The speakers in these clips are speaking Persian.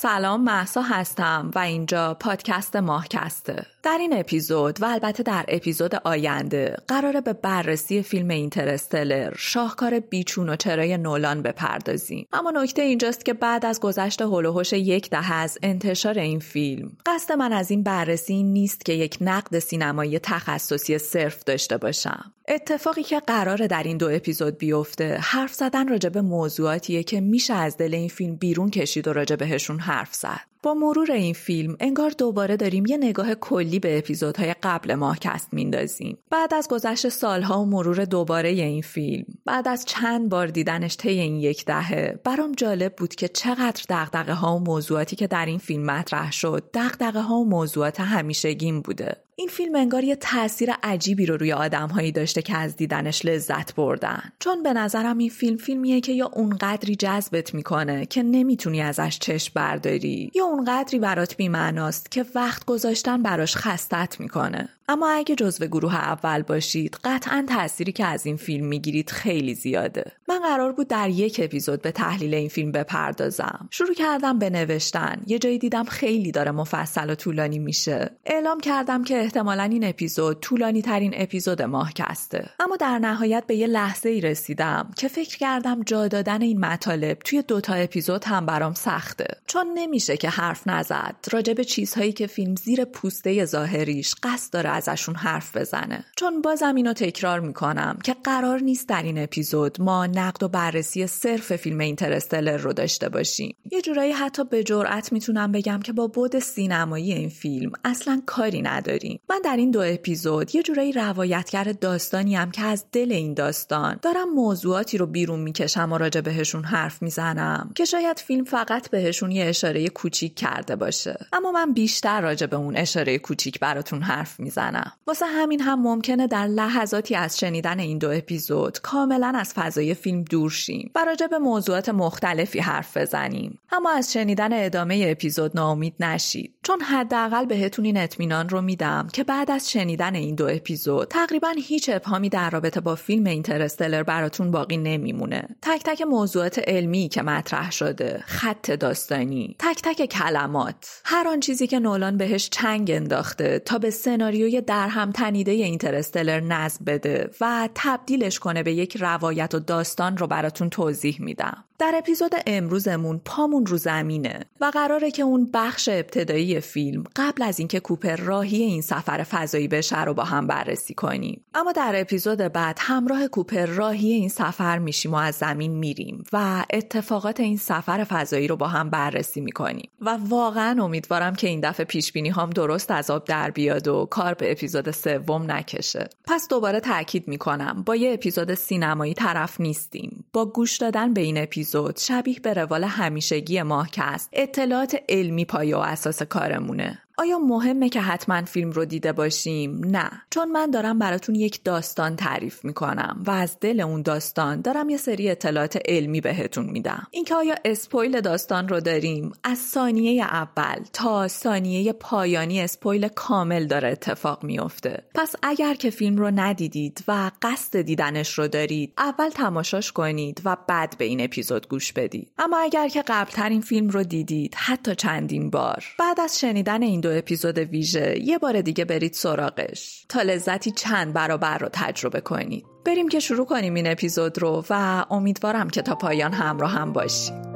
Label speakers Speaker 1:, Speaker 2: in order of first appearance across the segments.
Speaker 1: سلام محسا هستم و اینجا پادکست ماهکسته. در این اپیزود و البته در اپیزود آینده قراره به بررسی فیلم اینترستلر شاهکار بیچون و چرای نولان بپردازیم. اما نکته اینجاست که بعد از گذشت هلوهوش یک دهه از انتشار این فیلم قصد من از این بررسی نیست که یک نقد سینمایی تخصصی صرف داشته باشم. اتفاقی که قراره در این دو اپیزود بیفته حرف زدن راجع به موضوعاتیه که میشه از دل این فیلم بیرون کشید و راجع بهشون حرف زد. با مرور این فیلم انگار دوباره داریم یه نگاه کلی به اپیزودهای قبل ماهکست میندازیم. بعد از گذشت سالها و مرور دوباره این فیلم بعد از چند بار دیدنش طی این یک دهه برام جالب بود که چقدر دغدغه ها و موضوعاتی که در این فیلم مطرح شد دغدغه ها و موضوعات همیشگیم بوده. این فیلم انگار یه تاثیر عجیبی رو روی آدمهایی داشته که از دیدنش لذت بردن. چون به نظرم این فیلم فیلمیه که یا اونقدری جذبت می‌کنه که نمی‌تونی ازش چشم برداری یا اونقدری برات بیمعناست که وقت گذاشتن براش خستت می‌کنه. اما اگه جزو گروه اول باشید قطعا تأثیری که از این فیلم می‌گیرید خیلی زیاده. من قرار بود در یک اپیزود به تحلیل این فیلم بپردازم. شروع کردم به نوشتن. یه جایی دیدم خیلی داره مفصل و طولانی میشه. اعلام کردم که احتمالا این اپیزود طولانی ترین اپیزود ماهکسته اما در نهایت به یه لحظه ای رسیدم که فکر کردم جا دادن این مطالب توی دوتا اپیزود هم برام سخته. چون نمیشه که حرف نزد. راجع به چیزهایی که فیلم زیر پوسته ظاهریش قصد داره ازشون حرف بزنه. چون بازم اینو تکرار می‌کنم که قرار نیست در این اپیزود ما نقد و بررسی صرف فیلم اینترستلر رو داشته باشیم. یه جورایی حتی به جرئت می‌تونم بگم که با بود سینمایی این فیلم اصلا کاری نداریم. من در این دو اپیزود یه جورایی روایتگر داستانی هم که از دل این داستان دارم موضوعاتی رو بیرون می‌کشم و راجع بهشون حرف می‌زنم که شاید فیلم فقط بهشون یه اشاره کوچیک کرده باشه. اما من بیشتر راجع به اون اشاره کوچیک براتون حرف می‌زنم. واسه همین هم ممکنه در لحظاتی از شنیدن این دو اپیزود کاملا از فضای فیلم دور شیم و راجع به موضوعات مختلفی حرف بزنیم. اما از شنیدن ادامه اپیزود ناامید نشید چون حداقل بهتون این اطمینان رو میدم که بعد از شنیدن این دو اپیزود تقریبا هیچ ابهامی در رابطه با فیلم اینترستلر براتون باقی نمیمونه. تک تک موضوعات علمی که مطرح شده خط داستانی تک تک کلمات هر آن چیزی که نولان بهش چنگ انداخته تا به سناریوی در هم تنیده اینترستلر نصب بده و تبدیلش کنه به یک روایت و داستان رو براتون توضیح میدم. در اپیزود امروزمون پامون رو زمینه و قراره که اون بخش ابتدایی فیلم قبل از اینکه کوپر راهی این سفر فضایی بشه رو با هم بررسی کنیم. اما در اپیزود بعد همراه کوپر راهی این سفر میشیم و از زمین میریم و اتفاقات این سفر فضایی رو با هم بررسی می‌کنیم. و واقعا امیدوارم که این دفعه پیش بینی هم درست از آب در بیاد و کار به اپیزود سوم نکشه. پس دوباره تاکید می‌کنم با یه اپیزود سینمایی طرف نیستیم. با گوش دادن به این اپیزود اپیزود شبیه به روال همیشگی ماهکست اطلاعات علمی پایه و اساس کارمونه. آیا مهمه که حتما فیلم رو دیده باشیم؟ نه. چون من دارم براتون یک داستان تعریف می‌کنم و از دل اون داستان دارم یه سری اطلاعات علمی بهتون میدم. اینکه آیا اسپویل داستان رو داریم؟ از ثانیه اول تا ثانیه پایانی اسپویل کامل داره اتفاق میافته. پس اگر که فیلم رو ندیدید و قصد دیدنش رو دارید اول تماشاش کنید و بعد به این اپیزود گوش بدید. اما اگر که قبلتر این فیلم رو دیدید حتی چندین بار. بعد از شنیدن این اپیزود ویژه. یه بار دیگه برید سراغش. تا لذتی چند برابر رو تجربه کنید. بریم که شروع کنیم این اپیزود رو و امیدوارم که تا پایان همراه هم باشید.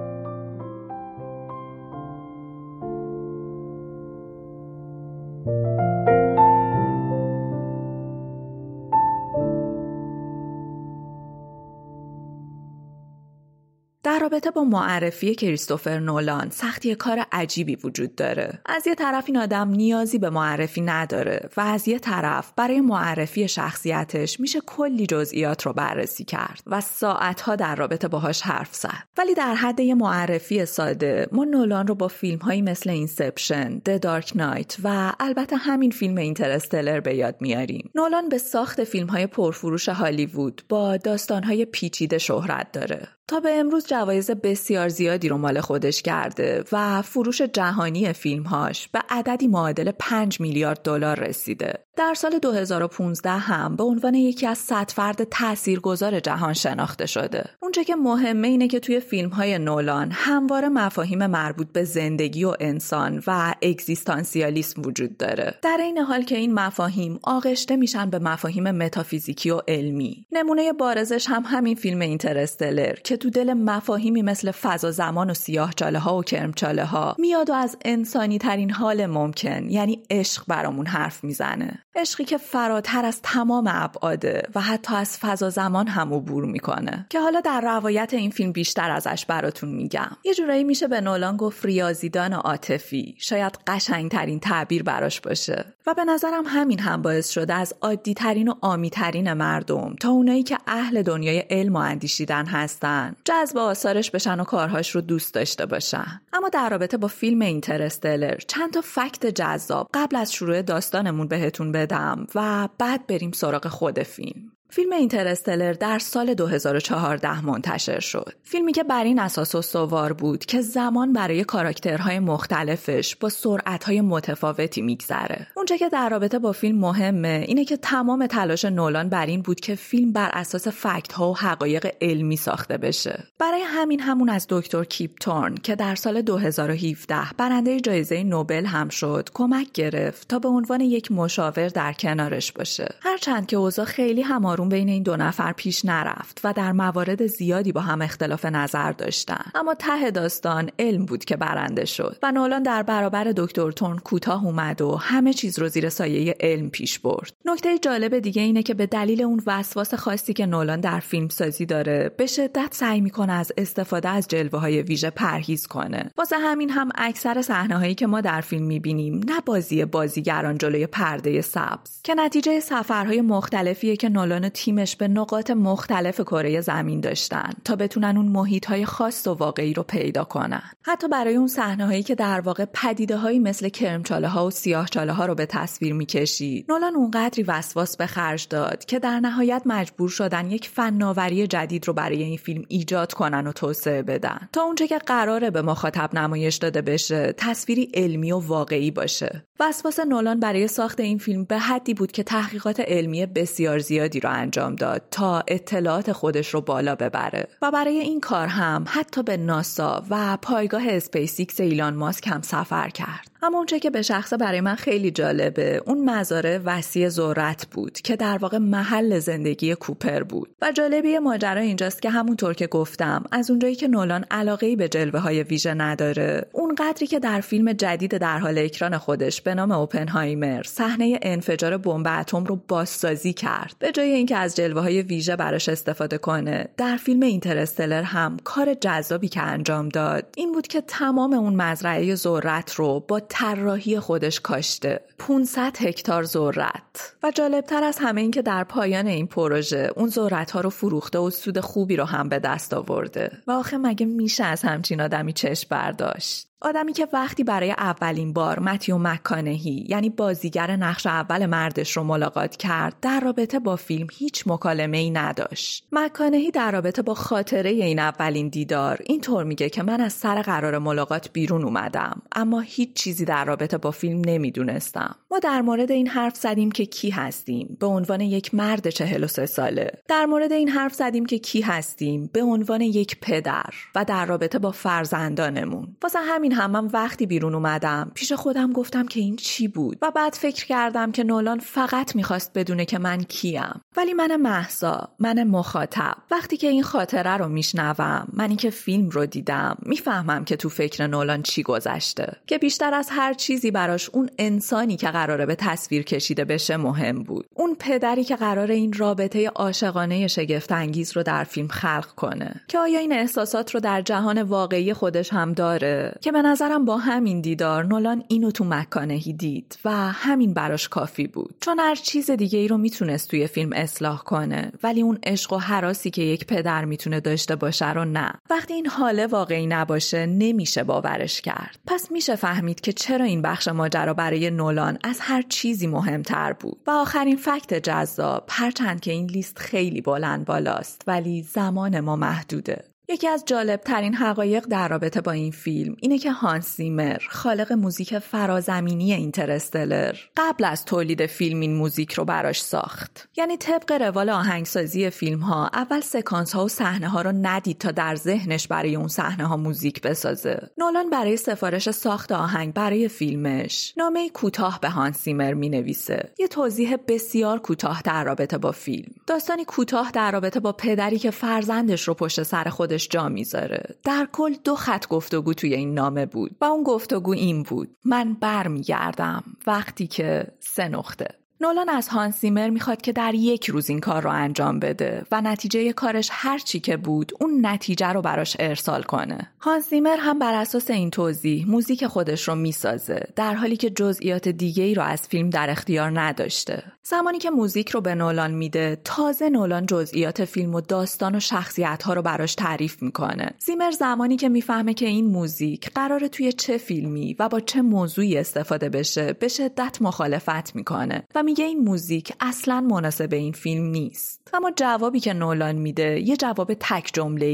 Speaker 1: رابطه با معرفی کریستوفر نولان سختی کار عجیبی وجود داره. از یه طرف این آدم نیازی به معرفی نداره و از یه طرف برای معرفی شخصیتش میشه کلی جزئیات رو بررسی کرد و ساعتها در رابطه باهاش حرف زد. ولی در حد یه معرفی ساده ما نولان رو با فیلم هایی مثل Inception، The Dark Knight و البته همین فیلم Interstellar به یاد میاریم. نولان به ساخت فیلم های پرفروش هالیوود با داستان های پیچیده شهرت داره. تا به امروز جوایز بسیار زیادی رو مال خودش کرده و فروش جهانی فیلمهاش به عددی معادل 5 میلیارد دلار رسیده. در سال 2015 هم به عنوان یکی از صد فرد تاثیرگذار جهان شناخته شده. اونچه که مهمه اینه که توی فیلم های نولان همواره مفاهیم مربوط به زندگی و انسان و اگزیستانسیالیسم وجود داره. در این حال که این مفاهیم آغشته میشن به مفاهیم متافیزیکی و علمی. نمونه بارزش هم همین فیلم اینترستلر که تو دل مفاهیمی مثل فضا زمان و سیاه چاله ها و کرمچاله ها میاد و از انسانی ترین حال ممکن یعنی عشق برامون حرف می‌زنه. عشقی که فراتر از تمام ابعاده و حتی از فضا زمان هم عبور می‌کنه. که حالا در روایت این فیلم بیشتر ازش براتون میگم. یه جورایی میشه به نولان گفت ریاضیدان عاطفی. شاید قشنگترین تعبیر براش باشه. و به نظرم همین هم باعث شده از عادی ترین و آمی ترین مردم تا اونایی که اهل دنیای علم و اندیشیدن هستن جذب آثارش بشن و کارهاش رو دوست داشته باشن. اما در رابطه با فیلم اینترستلر چند تا فکت جذاب قبل از شروع داستانمون بهتون بدم و بعد بریم سراغ خود فیلم. فیلم اینترستلر در سال 2014 منتشر شد. فیلمی که بر این اساس استوار بود که زمان برای کاراکترهای مختلفش با سرعتهای متفاوتی میگذره. اونچه که در رابطه با فیلم مهمه اینه که تمام تلاش نولان بر این بود که فیلم بر اساس فکت ها و حقایق علمی ساخته بشه. برای همین همون از دکتر کیپ تورن که در سال 2017 برنده جایزه نوبل هم شد کمک گرفت تا به عنوان یک مشاور در کنارش باشه. هرچند که اوضاع خیلی همارو بین این دو نفر پیش نرفت و در موارد زیادی با هم اختلاف نظر داشتن. اما ته داستان علم بود که برنده شد و نولان در برابر دکتر تورن کوتاه اومد و همه چیز رو زیر سایه علم پیش برد. نکته جالب دیگه اینه که به دلیل اون وسواس خاصی که نولان در فیلم سازی داره به شدت سعی می‌کنه از استفاده از جلوه های ویژه پرهیز کنه. واسه همین هم اکثر صحنه هایی که ما در فیلم می‌بینیم نه بازی بازیگران جلوی پرده سبز. که نتیجه سفرهای مختلفیه که نولان تیمش به نقاط مختلف کره زمین داشتن تا بتونن اون محیط های خاص و واقعی رو پیدا کنن. حتی برای اون صحنه هایی که در واقع پدیده هایی مثل کرمچاله ها و سیاه چاله ها رو به تصویر می‌کشید نولان اونقدری وسواس به خرج داد که در نهایت مجبور شدن یک فناوری جدید رو برای این فیلم ایجاد کنن و توسعه بدن. تا اونچه که قراره به مخاطب نمایش داده بشه تصویری علمی و واقعی باشه. وسواس نولان برای ساخت این فیلم به حدی بود که تحقیقات علمی بسیار زیادی رو انجام داد تا اطلاعات خودش رو بالا ببره. و برای این کار هم حتی به ناسا و پایگاه اسپیسیکس ایلان ماسک هم سفر کرد. اما اونچه که به شخصه برای من خیلی جالبه. اون مزاره وسیع ذرت بود که در واقع محل زندگی کوپر بود. و جالبی ماجرا اینجاست که همونطور که گفتم از اونجایی که نولان علاقه به جلوه های ویژه نداره. اون قدری که در فیلم جدید در حال اکران خودش به نام اوپنهایمر صحنه انفجار بمب اتم رو بازسازی کرد. به جای اینکه از جلوه های ویژه براش استفاده کنه در فیلم اینترستلر هم کار جذابی که انجام داد. این بود که تمام اون مزرعه ذرت رو با طراحی خودش کاشته. 500 هکتار ذرت. و جالبتر از همه این که در پایان این پروژه اون ذرت ها رو فروخته و سود خوبی رو هم به دست آورده. و آخه مگه میشه از همچین آدمی چشم برداشت؟ آدمی که وقتی برای اولین بار متیو مکانهی یعنی بازیگر نقش اول مردش رو ملاقات کرد در رابطه با فیلم هیچ مکالمه ای نداشت. مکانهی در رابطه با خاطره این اولین دیدار اینطور میگه که من از سر قرار ملاقات بیرون اومدم اما هیچ چیزی در رابطه با فیلم نمی‌دونستم. ما در مورد این حرف زدیم که کی هستیم؟ به عنوان یک مرد 43 ساله. در مورد این حرف زدیم که کی هستیم؟ به عنوان یک پدر. و در رابطه با فرزندانمون. واسه همین هم من وقتی بیرون اومدم پیش خودم گفتم که این چی بود؟ و بعد فکر کردم که نولان فقط می‌خواست بدونه که من کیم. ولی من محسا من مخاطب. وقتی که این خاطره رو میشنوم منی که فیلم رو دیدم می‌فهمم که تو فکر نولان چی گذشته. که بیشتر از هر چیزی براش اون انسانی که قراره به تصویر کشیده بشه مهم بود. اون پدری که قراره این رابطه عاشقانه شگفت انگیز رو در فیلم خلق کنه. که آیا این احساسات رو در جهان واقعی خودش هم داره؟ که به نظرم با همین دیدار نولان اینو تو مکانهی دید و همین براش کافی بود. چون هر چیز دیگه ای رو می‌تونست توی فیلم اصلاح کنه ولی اون عشق و حراسی که یک پدر می‌تونه داشته باشه رو نه. وقتی این حاله واقعی نباشه نمیشه باورش کرد. پس میشه فهمید که چرا این بخش ماجرا برای نولان از هر چیزی مهمتر بود. و آخرین فکت جذاب هرچند که این لیست خیلی بلند بالاست ولی زمان ما محدوده. یکی از جالب ترین حقایق در رابطه با این فیلم اینه که هانس سیمر خالق موزیک فرازمینی اینترستلر قبل از تولید فیلم این موزیک رو براش ساخت. یعنی طبق روال آهنگسازی فیلم ها اول سکانس ها و صحنه ها رو ندید تا در ذهنش برای اون صحنه ها موزیک بسازه. نولان برای سفارش ساخت آهنگ برای فیلمش نامه کوتاه به هانس سیمر می نویسه یه توضیح بسیار کوتاه در رابطه با فیلم. داستانی کوتاه در رابطه با پدری که فرزندش رو پشت سر خودش جا می‌ذاره. در کل دو خط گفتگو توی این نامه بود و اون گفتگو این بود. من برمیگردم وقتی که سه نقطه. نولان از هانسیمر می‌خواد که در یک روز این کار رو انجام بده و نتیجه کارش هر چی که بود اون نتیجه رو براش ارسال کنه. هانسیمر هم بر اساس این توضیح موزیک خودش رو می‌سازه در حالی که جزئیات دیگه ای رو از فیلم در اختیار نداشته. زمانی که موزیک رو به نولان میده تازه نولان جزئیات فیلم و داستان و شخصیت ها رو براش تعریف می‌کنه. سیمر زمانی که می‌فهمه که این موزیک قراره توی چه فیلمی و با چه موضوعی استفاده بشه به شدت مخالفت می‌کنه و میگه این موزیک اصلا مناسب این فیلم نیست. اما جوابی که نولان میده یه جواب تک جمله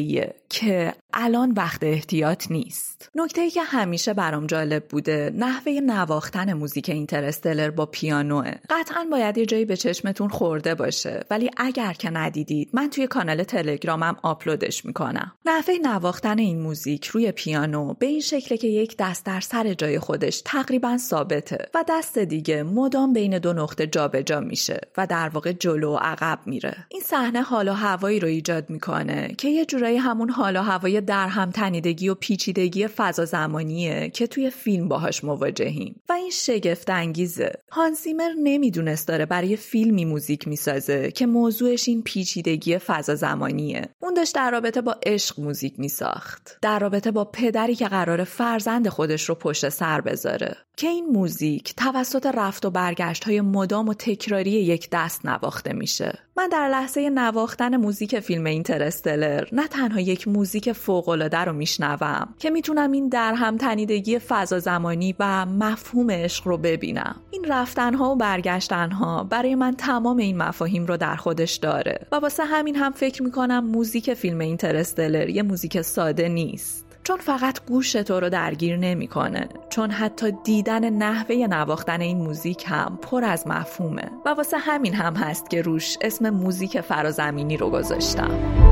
Speaker 1: که الان وقت احتیاط نیست. نکته که همیشه برام جالب بوده نحوه نواختن موزیک اینترستلر با پیانوه. قطعا باید یه جایی به چشمتون خورده باشه ولی اگر که ندیدید من توی کانال تلگرامم آپلودش می‌کنم. نحوه نواختن این موزیک روی پیانو به این شکله که یک دست در سر جای خودش تقریبا ثابته و دست دیگه مدام بین دو نقطه جابجا جا میشه و در واقع جلو و عقب میره. این صحنه حال و هوایی رو ایجاد می‌کنه که یه جورایی همون حال و هوای در هم تنیدگی و پیچیدگی فضا زمانیه که توی فیلم باهاش مواجهیم. و این شگفت انگیزه. هانسیمر نمی‌دونست داره برای فیلمی موزیک می‌سازه که موضوعش این پیچیدگی فضا زمانیه. اون داشت در رابطه با عشق موزیک میساخت. در رابطه با پدری که قراره فرزند خودش رو پشت سر بذاره. که این موزیک توسط رفت و برگشت های مدام و تکراری یک دست نواخته میشه. من در لحظه نواختن موزیک فیلم Interstellar نه تنها یک موزیک فوقالعاده رو میشنوم که می‌تونم این در هم تنیدگی فضا زمانی و مفهوم عشق رو ببینم. این رفتنها و برگشتنها برای من تمام این مفاهیم رو در خودش داره و واسه همین هم فکر می‌کنم موزیک فیلم Interstellar یه موزیک ساده نیست. چون فقط گوش تو رو درگیر نمی‌کنه چون حتی دیدن نحوه نواختن این موزیک هم پر از مفهومه و واسه همین هم هست که روش اسم موزیک فرازمینی رو گذاشتم.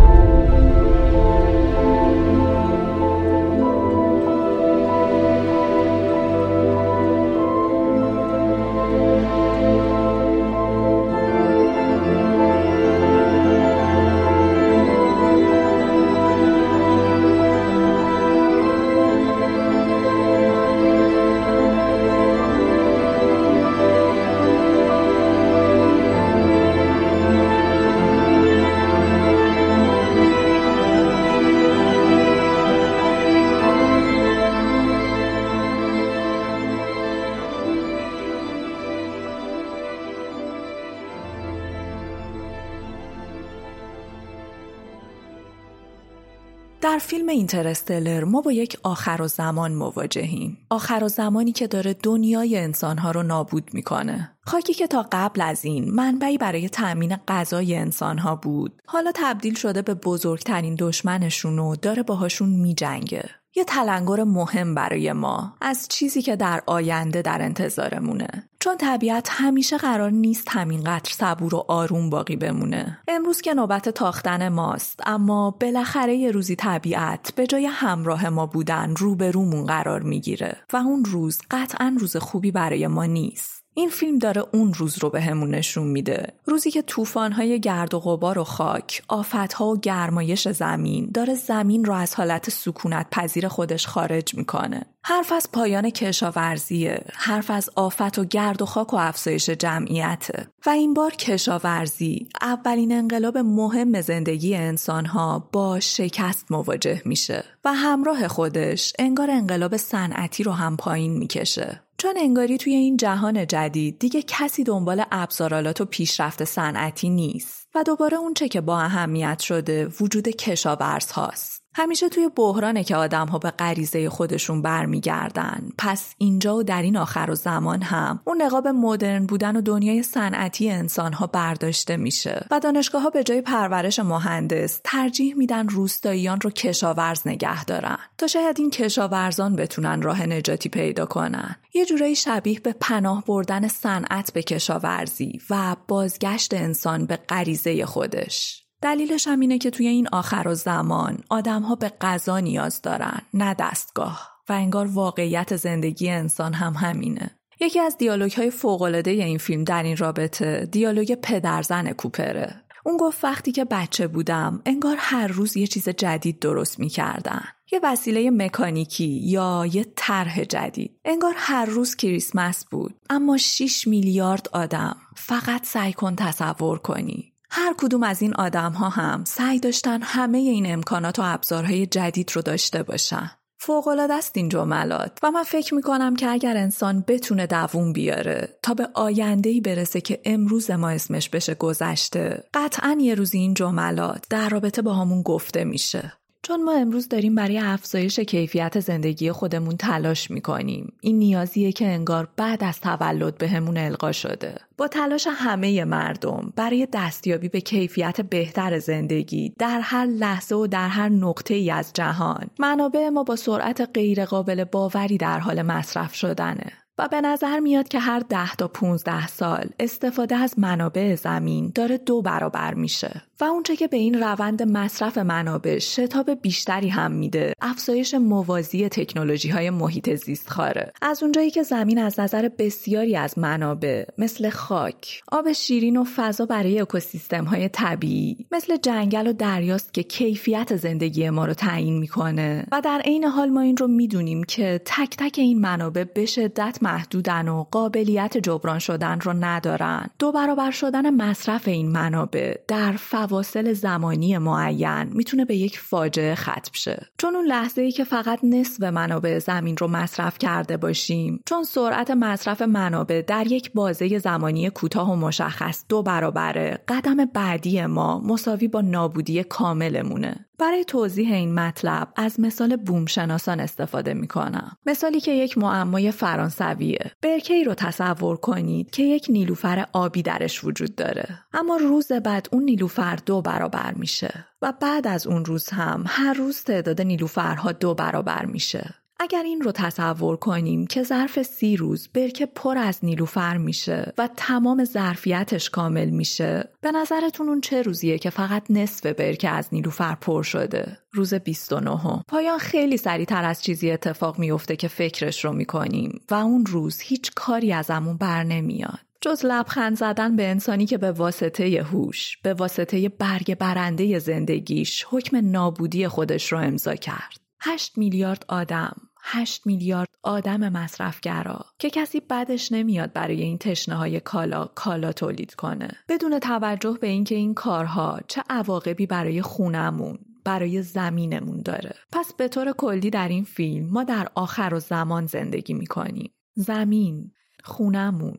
Speaker 1: اینترستلر ما با یک آخر و زمان مواجهیم. آخر و زمانی که داره دنیای انسانها رو نابود می‌کنه. خاکی که تا قبل از این منبعی برای تأمین غذای انسانها بود حالا تبدیل شده به بزرگترین دشمنشون و داره باهاشون میجنگه. یه تلنگر مهم برای ما از چیزی که در آینده در انتظارمونه. چون طبیعت همیشه قرار نیست همینقدر صبور و آروم باقی بمونه. امروز که نوبت تاختن ماست اما بالاخره یه روزی طبیعت به جای همراه ما بودن روبرومون قرار می‌گیره. و اون روز قطعا روز خوبی برای ما نیست. این فیلم داره اون روز رو به نشون میده. روزی که طوفان‌های گرد و غبار و خاک آفتها و گرمایش زمین داره زمین رو از حالت سکونت پذیر خودش خارج می‌کنه. حرف از پایان کشاورزیه حرف از آفت و گرد و خاک و افزایش جمعیته. و این بار کشاورزی اولین انقلاب مهم زندگی انسانها با شکست مواجه میشه. و همراه خودش انگار انقلاب صنعتی رو هم پایین می‌کشه. چون انگاری توی این جهان جدید دیگه کسی دنبال ابزارالات و پیشرفت صنعتی نیست و دوباره اونچه که با اهمیت شده وجود کشاورز هاست. همیشه توی بحرانه که آدم ها به غریزه خودشون برمیگردن. پس اینجا و در این آخر و زمان هم اون نقاب مدرن بودن و دنیای صنعتی انسان ها برداشته میشه و دانشگاه ها به جای پرورش مهندس ترجیح میدن روستاییان رو کشاورز نگه دارن تا شاید این کشاورزان بتونن راه نجاتی پیدا کنن. یه جورایی شبیه به پناه بردن صنعت به کشاورزی و بازگشت انسان به غریزه خودش. دلیلش هم اینه که توی این آخر و زمان آدم ها به غذا نیاز دارن نه دستگاه. و انگار واقعیت زندگی انسان هم همینه. یکی از دیالوگ های فوقالعاده این فیلم در این رابطه دیالوگ پدرزن کوپره. اون گفت وقتی که بچه بودم انگار هر روز یه چیز جدید درست می‌کردن. یه وسیله مکانیکی یا یه طرح جدید. انگار هر روز کریسمس بود. اما 6 میلیارد آدم فقط سعی کن تصور کنی. هر کدوم از این آدم ها هم سعی داشتن همه این امکانات و ابزارهای جدید رو داشته باشن. فوقالعاده است این جملات و من فکر می‌کنم که اگر انسان بتونه دووم بیاره تا به آینده برسه که امروز ما اسمش بشه گذشته قطعا یه روزی این جملات در رابطه با همون گفته میشه چون ما امروز داریم برای افزایش کیفیت زندگی خودمون تلاش می‌کنیم. این نیازیه که انگار بعد از تولد بهمون به القا شده. با تلاش همه مردم برای دستیابی به کیفیت بهتر زندگی در هر لحظه و در هر نقطه ای از جهان منابع ما با سرعت غیرقابل باوری در حال مصرف شدنه. و به نظر میاد که هر ده تا 15 سال استفاده از منابع زمین داره دو برابر میشه. و اونچه که به این روند مصرف منابع شتاب بیشتری هم میده افزایش موازی تکنولوژی های محیط زیست خاره از اونجایی که زمین از نظر بسیاری از منابع مثل خاک آب شیرین و فضا برای اکوسیستم های طبیعی مثل جنگل و دریاست که کیفیت زندگی ما رو تعیین می‌کنه. و در عین حال ما این رو می‌دونیم که تک تک این منابع به شدت محدودن و قابلیت جبران شدن رو ندارن. دو برابر شدن مصرف این منابع در فواصل زمانی معین می‌تونه به یک فاجعه ختم شه. چون اون لحظه ای که فقط نصف منابع زمین رو مصرف کرده باشیم چون سرعت مصرف منابع در یک بازه زمانی کوتاه و مشخص دو برابره قدم بعدی ما مساوی با نابودی کاملمونه. برای توضیح این مطلب از مثال بومشناسان استفاده می کنم. مثالی که یک معمای فرانسویه. برکه رو تصور کنید که یک نیلوفر آبی درش وجود داره. اما روز بعد اون نیلوفر دو برابر میشه و بعد از اون روز هم هر روز تعداد نیلوفرها دو برابر میشه. اگر این رو تصور کنیم که ظرف سی روز برکه پر از نیلوفر میشه و تمام ظرفیتش کامل میشه به نظرتون اون چه روزیه که فقط نصف برکه از نیلوفر پر شده؟ روز 29 پایان خیلی سریعتر از چیزی اتفاق میفته که فکرش رو می‌کنیم و اون روز هیچ کاری ازمون بر نمیاد. جز لبخند زدن به انسانی که به واسطه هوش به واسطه برگ برنده زندگیش حکم نابودی خودش رو امضا کرد. 8 میلیارد آدم 8 میلیارد آدم مصرفگرا که کسی بدش نمیاد برای این تشنه های کالا کالا تولید کنه. بدون توجه به اینکه این کارها چه عواقبی برای خونمون برای زمینمون داره. پس به طور کلی در این فیلم ما در آخر و زمان زندگی می‌کنیم. زمین خونمون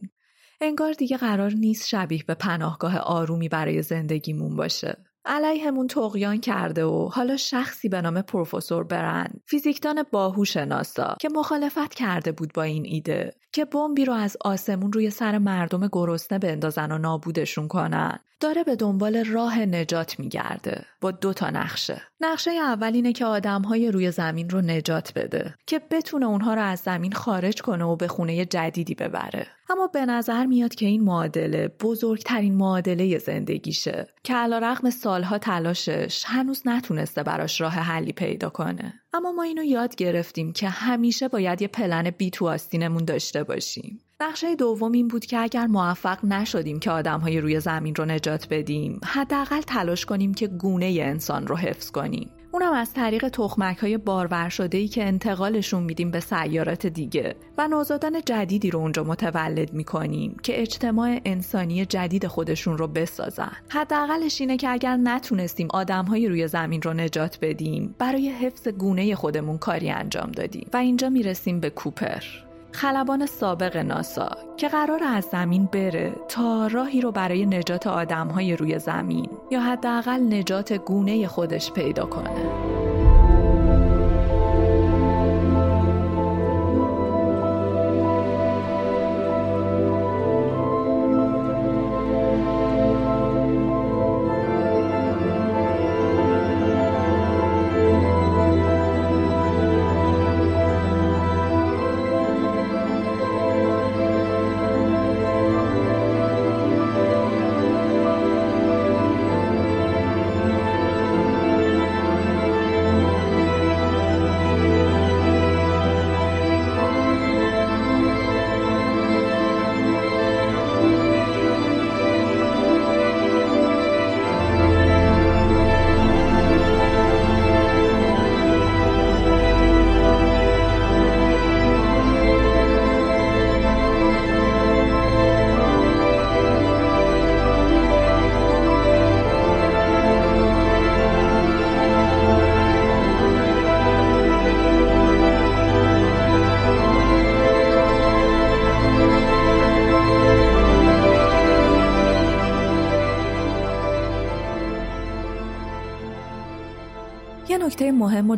Speaker 1: انگار دیگه قرار نیست شبیه به پناهگاه آرومی برای زندگیمون باشه. علیهمون تقیان کرده و حالا شخصی به نام پروفسور برند فیزیکدان باهوش ناسا که مخالفت کرده بود با این ایده که بمبی رو از آسمون روی سر مردم گرسنه بندازن و نابودشون کنن. داره به دنبال راه نجات میگرده با دو تا نقشه. نقشه اول اینه که آدمهای روی زمین رو نجات بده که بتونه اونها رو از زمین خارج کنه و به خونه جدیدی ببره. اما به نظر میاد که این معادله بزرگترین معادله زندگیشه که علا رقم سالها تلاشش هنوز نتونسته براش راه حلی پیدا کنه. اما ما اینو یاد گرفتیم که همیشه باید یه پلن بی تو آستینمون داشته باشیم. نقشه دوم این بود که اگر موفق نشدیم که آدم های روی زمین رو نجات بدیم حداقل تلاش کنیم که گونه انسان رو حفظ کنیم. اونم از طریق تخمک های بارور شده ای که انتقالشون میدیم به سیارات دیگه و نوزادان جدیدی رو اونجا متولد می‌کنیم که اجتماع انسانی جدید خودشون رو بسازن. حداقلش اینه که اگر نتونستیم آدمهایی روی زمین رو نجات بدیم برای حفظ گونه خودمون کاری انجام دادیم و اینجا می‌رسیم به کوپر. خلبان سابق ناسا که قرار از زمین بره تا راهی رو برای نجات آدمهای روی زمین یا حداقل نجات گونه خودش پیدا کنه.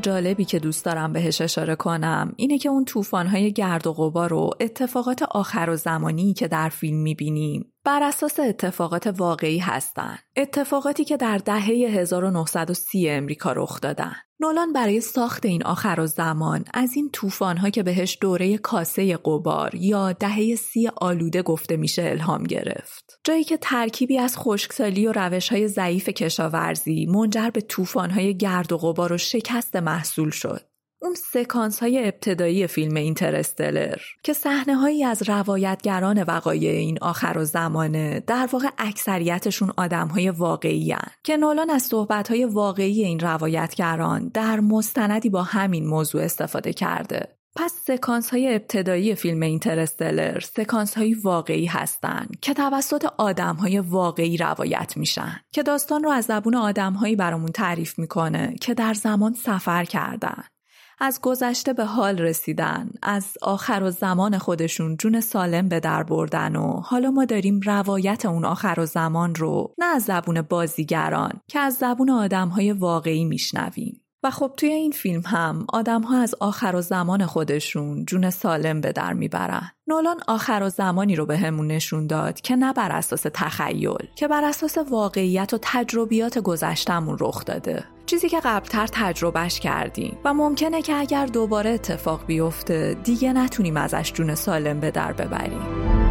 Speaker 1: جالبی که دوست دارم بهش اشاره کنم اینه که اون طوفان‌های گرد و غبار و اتفاقات آخر و زمانی که در فیلم می‌بینیم. بر اساس اتفاقات واقعی هستند. اتفاقاتی که در دهه 1930 امریکا رخ دادن. نولان برای ساخت این آخر و زمان از این طوفان‌ها که بهش دوره کاسه قبار یا دهه سی آلوده گفته میشه الهام گرفت. جایی که ترکیبی از خشکسالی و روش‌های ضعیف کشاورزی منجر به طوفان‌های گرد و غبار و شکست محصول شد. اون سکانس های ابتدایی فیلم اینترستلر که صحنه هایی از روایتگران وقایع این آخر و زمانه در واقع اکثریتشون آدم های واقعی هن. که نولان از صحبت های واقعی این روایتگران در مستندی با همین موضوع استفاده کرده پس سکانس های ابتدایی فیلم اینترستلر سکانس های واقعی هستند که توسط آدم های واقعی روایت میشن که داستان رو از زبون آدم هایی برامون تعریف می‌کنه که در زمان سفر کردن از گذشته به حال رسیدن از آخر و زمان خودشون جون سالم به در بردن و حالا ما داریم روایت اون آخر و زمان رو نه از زبون بازیگران که از زبون آدم های واقعی میشنویم و خب توی این فیلم هم آدم ها از آخر و زمان خودشون جون سالم به در می‌برن. نولان آخر و زمانی رو به همون نشون داد که نه بر اساس تخیل که بر اساس واقعیت و تجربیات گذشتمون رخ داده. چیزی که قبلتر تجربهش کردیم و ممکنه که اگر دوباره اتفاق بیفته دیگه نتونیم ازش جون سالم به در ببریم.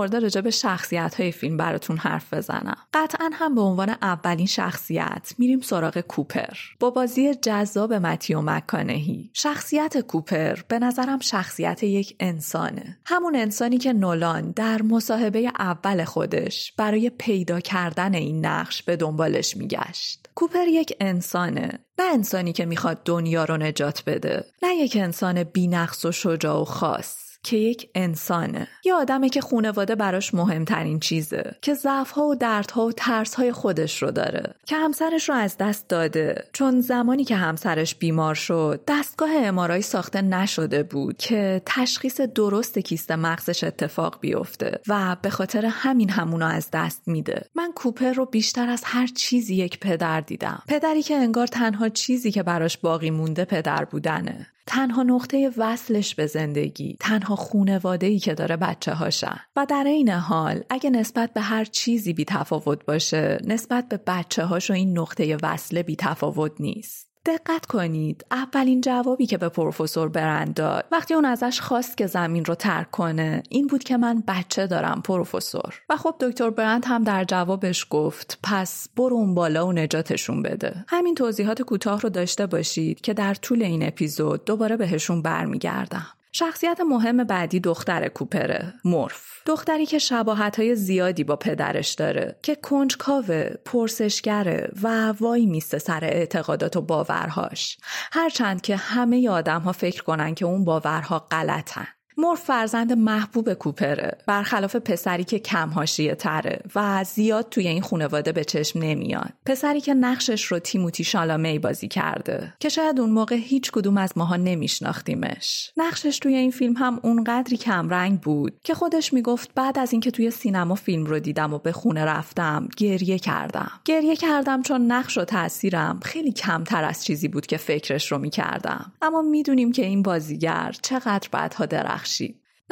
Speaker 1: خورده راجع به شخصیت های فیلم براتون حرف بزنم. قطعا هم به عنوان اولین شخصیت میریم سراغ کوپر. با بازی جذاب متیو مکانهی. شخصیت کوپر به نظرم شخصیت یک انسانه. همون انسانی که نولان در مصاحبه اول خودش برای پیدا کردن این نقش به دنبالش میگشت. کوپر یک انسانه. نه انسانی که می‌خواد دنیا رو نجات بده. نه یک انسان بینقص و شجاع و خاص. که یک انسانه. یه آدمه که خونواده براش مهمترین چیزه. که ضعفها و دردها و ترسهای خودش رو داره. که همسرش رو از دست داده. چون زمانی که همسرش بیمار شد دستگاه امارای ساخته نشده بود که تشخیص درست کیست مغزش اتفاق بیفته و به خاطر همین همونو از دست میده. من کوپر رو بیشتر از هر چیزی یک پدر دیدم. پدری که انگار تنها چیزی که براش باقی مونده پدر بودنه. تنها نقطه وصلش به زندگی تنها خونواده ای که داره بچه هاشن و در این حال اگه نسبت به هر چیزی بی تفاوت باشه نسبت به بچه هاش و این نقطه وصله بی تفاوت نیست. دقت کنید. اولین جوابی که به پروفسور برند داد. وقتی اون ازش خواست که زمین رو ترک کنه. این بود که من بچه دارم پروفسور. و خب دکتر برند هم در جوابش گفت پس برو اون بالا و نجاتشون بده. همین توضیحات کوتاه رو داشته باشید که در طول این اپیزود دوباره بهشون برمیگردم. شخصیت مهم بعدی دختر کوپره مورف. دختری که شباهت های زیادی با پدرش داره که کنجکاوه پرسشگره و وای میسته سر اعتقادات و باورهاش. هرچند که همه آدم ها فکر کنن که اون باورها غلطن. مور فرزند محبوب کوپره برخلاف پسری که کم تره و زیاد توی این خانواده به چشم نمیاد. پسری که نقشش رو تیموتی شالامی بازی کرده که شاید اون موقع هیچ کدوم از ماها نمیشناختیمش. نقشش توی این فیلم هم اونقدری کم رنگ بود که خودش می‌گفت بعد از اینکه توی سینما فیلم رو دیدم و به خونه رفتم گریه کردم. گریه کردم چون نقش و تاثیرم خیلی کمتر از چیزی بود که فکرش رو می‌کردم. اما می‌دونیم که این بازیگر چقدر بعدها درخش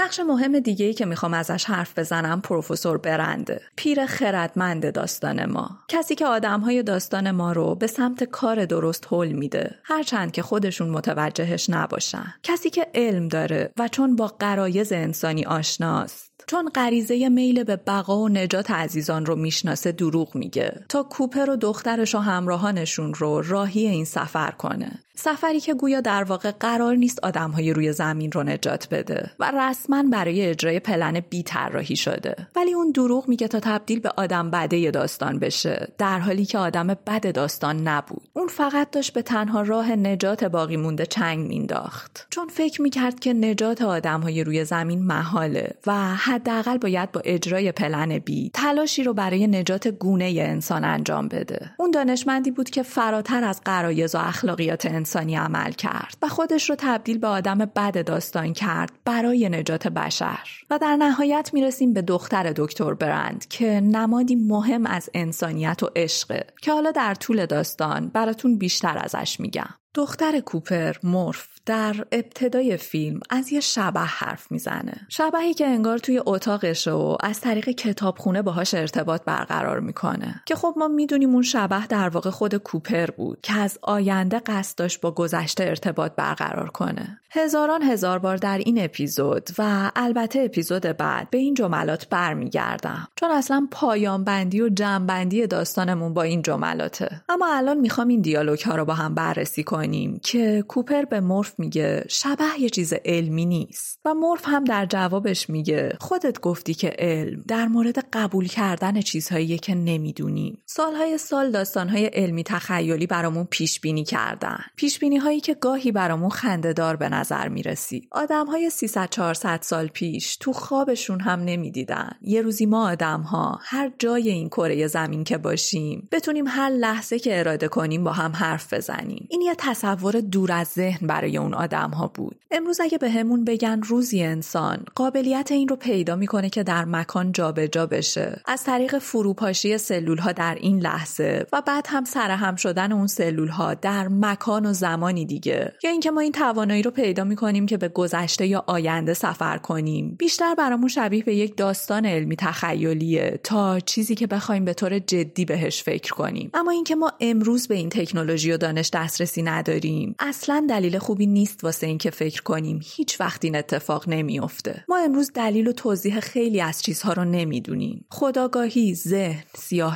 Speaker 1: نقش مهم دیگه ای که می‌خوام ازش حرف بزنم پروفسور برنده. پیر خردمند داستان ما. کسی که آدمهای داستان ما رو به سمت کار درست حل میده هرچند که خودشون متوجهش نباشن. کسی که علم داره و چون با قرایز انسانی آشناست. چون غریزه میل به بقا و نجات عزیزان رو می‌شناسه دروغ میگه. تا کوپر و دخترش و همراهانشون رو راهی این سفر کنه. سفری که گویا در واقع قرار نیست آدمهای روی زمین رو نجات بده و رسما برای اجرای پلن بی طراحی شده. ولی اون دروغ میگه تا تبدیل به آدم بده داستان بشه در حالی که آدم بد داستان نبود. اون فقط داشت به تنها راه نجات باقی مونده چنگ مینداخت. چون فکر می‌کرد که نجات آدمهای روی زمین محاله و حداقل باید با اجرای پلن بی تلاشی رو برای نجات گونه انسان انجام بده. اون دانشمندی بود که فراتر از قرایز و اخلاقیات انسانی عمل کرد و خودش رو تبدیل به آدم بد داستان کرد برای نجات بشر. و در نهایت می‌رسیم به دختر دکتر برند که نمادی مهم از انسانیت و عشقه که حالا در طول داستان براتون بیشتر ازش میگم. دختر کوپر مورف در ابتدای فیلم از یه شبه حرف می‌زنه. شبهی که انگار توی اتاقشه و از طریق کتابخونه باهاش ارتباط برقرار می‌کنه. که خب ما می‌دونیم اون شبه در واقع خود کوپر بود که از آینده قصد داشت با گذشته ارتباط برقرار کنه. هزاران هزار بار در این اپیزود و البته اپیزود بعد به این جملات برمیگردم. چون اصلا پایان بندی و جمع داستانمون با این جملاته. اما الان می‌خوام این دیالوگ ها رو با هم بررسی کنیم که کوپر به مورف میگه شبه یه چیز علمی نیست. و مورف هم در جوابش میگه خودت گفتی که علم در مورد قبول کردن چیزهایی که نمی‌دونیم سالهای سال داستانهای علمی تخیلی برامون پیش بینی کردن. پیش بینی هایی که گاهی برامون خندهدار به نظر می‌رسید آدمهای 300 400 سال پیش تو خوابشون هم نمی‌دیدن. یه روزی ما آدم ها هر جای این کره زمین که باشیم بتونیم هر لحظه که اراده کنیم با هم حرف بزنیم. این یه تصور دور از ذهن برای اون آدم ها بود. امروز اگه به بگن روزی انسان قابلیت این رو پیدا می‌کنه که در مکان جابجا جا بشه. از طریق فروپاشی سلول ها در این لحظه و بعد هم سرهم شدن اون سلول ها در مکان و زمانی دیگه. یا اینکه ما این توانایی رو پیدا می‌کنیم که به گذشته یا آینده سفر کنیم. بیشتر برامون شبیه به یک داستان علمی تخیلیه تا چیزی که بخوایم به طور جدی بهش فکر کنیم. اما اینکه ما امروز به این تکنولوژی و دانش دسترسی نداریم. اصلا دلیل خوبی نیست واسه اینکه فکر کنیم هیچ وقت این اتفاق نمیافته. ما امروز دلیل و توضیح خیلی از چیزها رو نمی‌دونیم. خداگاهی ذهن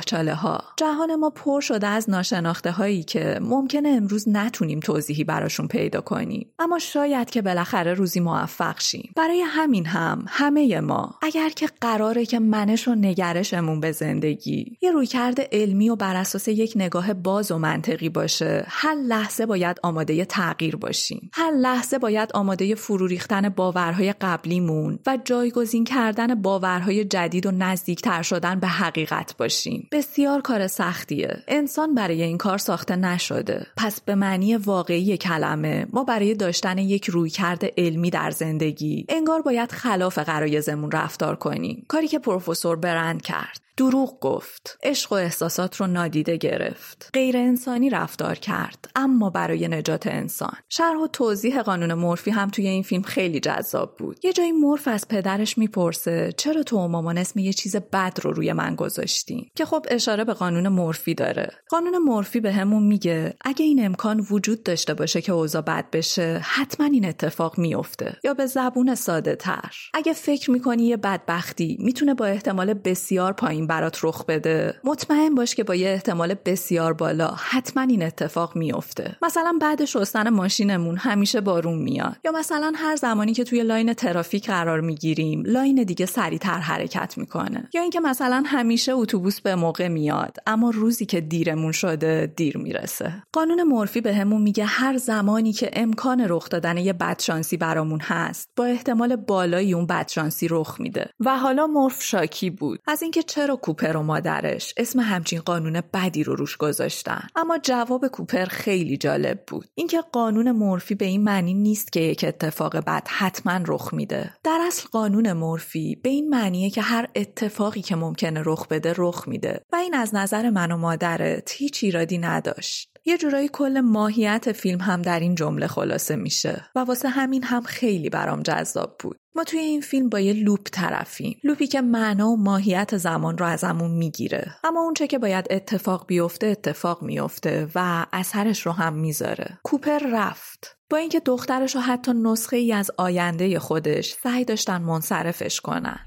Speaker 1: چاله ها جهان ما پر شده از ناشناخته هایی که ممکنه امروز نتونیم توضیحی براشون پیدا کنیم. اما شاید که بالاخره روزی موفق شیم. برای همین هم همه ما اگر که قراره که منش و نگرشمون به زندگی یه رویکرد علمی و بر اساس یک نگاه باز و منطقی باشه هر لحظه باید آماده تغییر باشیم. هر لحظه باید آماده فرو ریختن باورهای قبلیمون و جایگزین کردن باورهای جدید و نزدیکتر شدن به حقیقت باشیم. بسیار کار سختیه. انسان برای این کار ساخته نشده. پس به معنی واقعی کلمه ما برای داشتن یک رویکرد علمی در زندگی انگار باید خلاف قرایزمون رفتار کنیم. کاری که پروفسور برند کرد. دروغ گفت. عشق و احساسات رو نادیده گرفت. غیر انسانی رفتار کرد اما برای نجات انسان. شرح و توضیح قانون مورفی هم توی این فیلم خیلی جذاب بود. یه جایی مورف از پدرش می‌پرسه چرا تو و مامان اسم یه چیز بد رو روی من گذاشتیم که خب اشاره به قانون مورفی داره. قانون مورفی بهمون میگه اگه این امکان وجود داشته باشه که اوضاع بد بشه حتما این اتفاق میفته یا به زبون ساده تر. اگه فکر می‌کنی یه بدبختی می‌تونه با احتمال بسیار پایین برات رخ بده؟ مطمئن باش که با یه احتمال بسیار بالا حتما این اتفاق میفته مثلا بعد شستن ماشینمون همیشه بارون میاد. یا مثلا هر زمانی که توی line ترافیک قرار می‌گیریم line دیگه سریعتر حرکت می‌کنه. یا اینکه مثلا همیشه اتوبوس به موقع میاد اما روزی که دیرمون شده دیر می‌رسه. قانون مورفی بهمون به میگه هر زمانی که امکان رخ دادن یه بدشانسی برامون هست با احتمال بالایی اون بدشانسی رخ میده. و حالا مورف شاکی بود. از اینکه چرا کوپر و مادرش اسم همچین قانون بدی رو روش گذاشتن؟ اما جواب کوپر خیلی جالب بود. اینکه قانون مورفی به این معنی نیست که یک اتفاق بد حتما رخ میده. در اصل قانون مورفی به این معنیه که هر اتفاقی که ممکنه رخ بده رخ میده و این از نظر من و مادرت هیچ ایرادی نداشت. یه جورایی کل ماهیت فیلم هم در این جمله خلاصه میشه و واسه همین هم خیلی برام جذاب بود ما توی این فیلم با یه loop طرفیم loop ی که معنا و ماهیت زمان رو ازمون می‌گیره اما اونچه که باید اتفاق بیفته اتفاق میفته و اثرش رو هم می‌ذاره کوپر رفت با اینکه دخترش رو حتی نسخه ای از آینده خودش سعی داشتن منصرفش کنن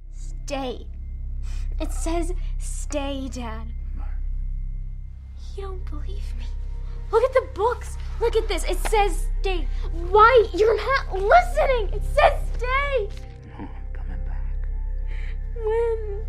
Speaker 2: stay. It says stay, Dad. You don't believe me. Look at the books. Look at this. It says stay. Why? You're not listening. It says stay.
Speaker 3: No, I'm coming back.
Speaker 2: When?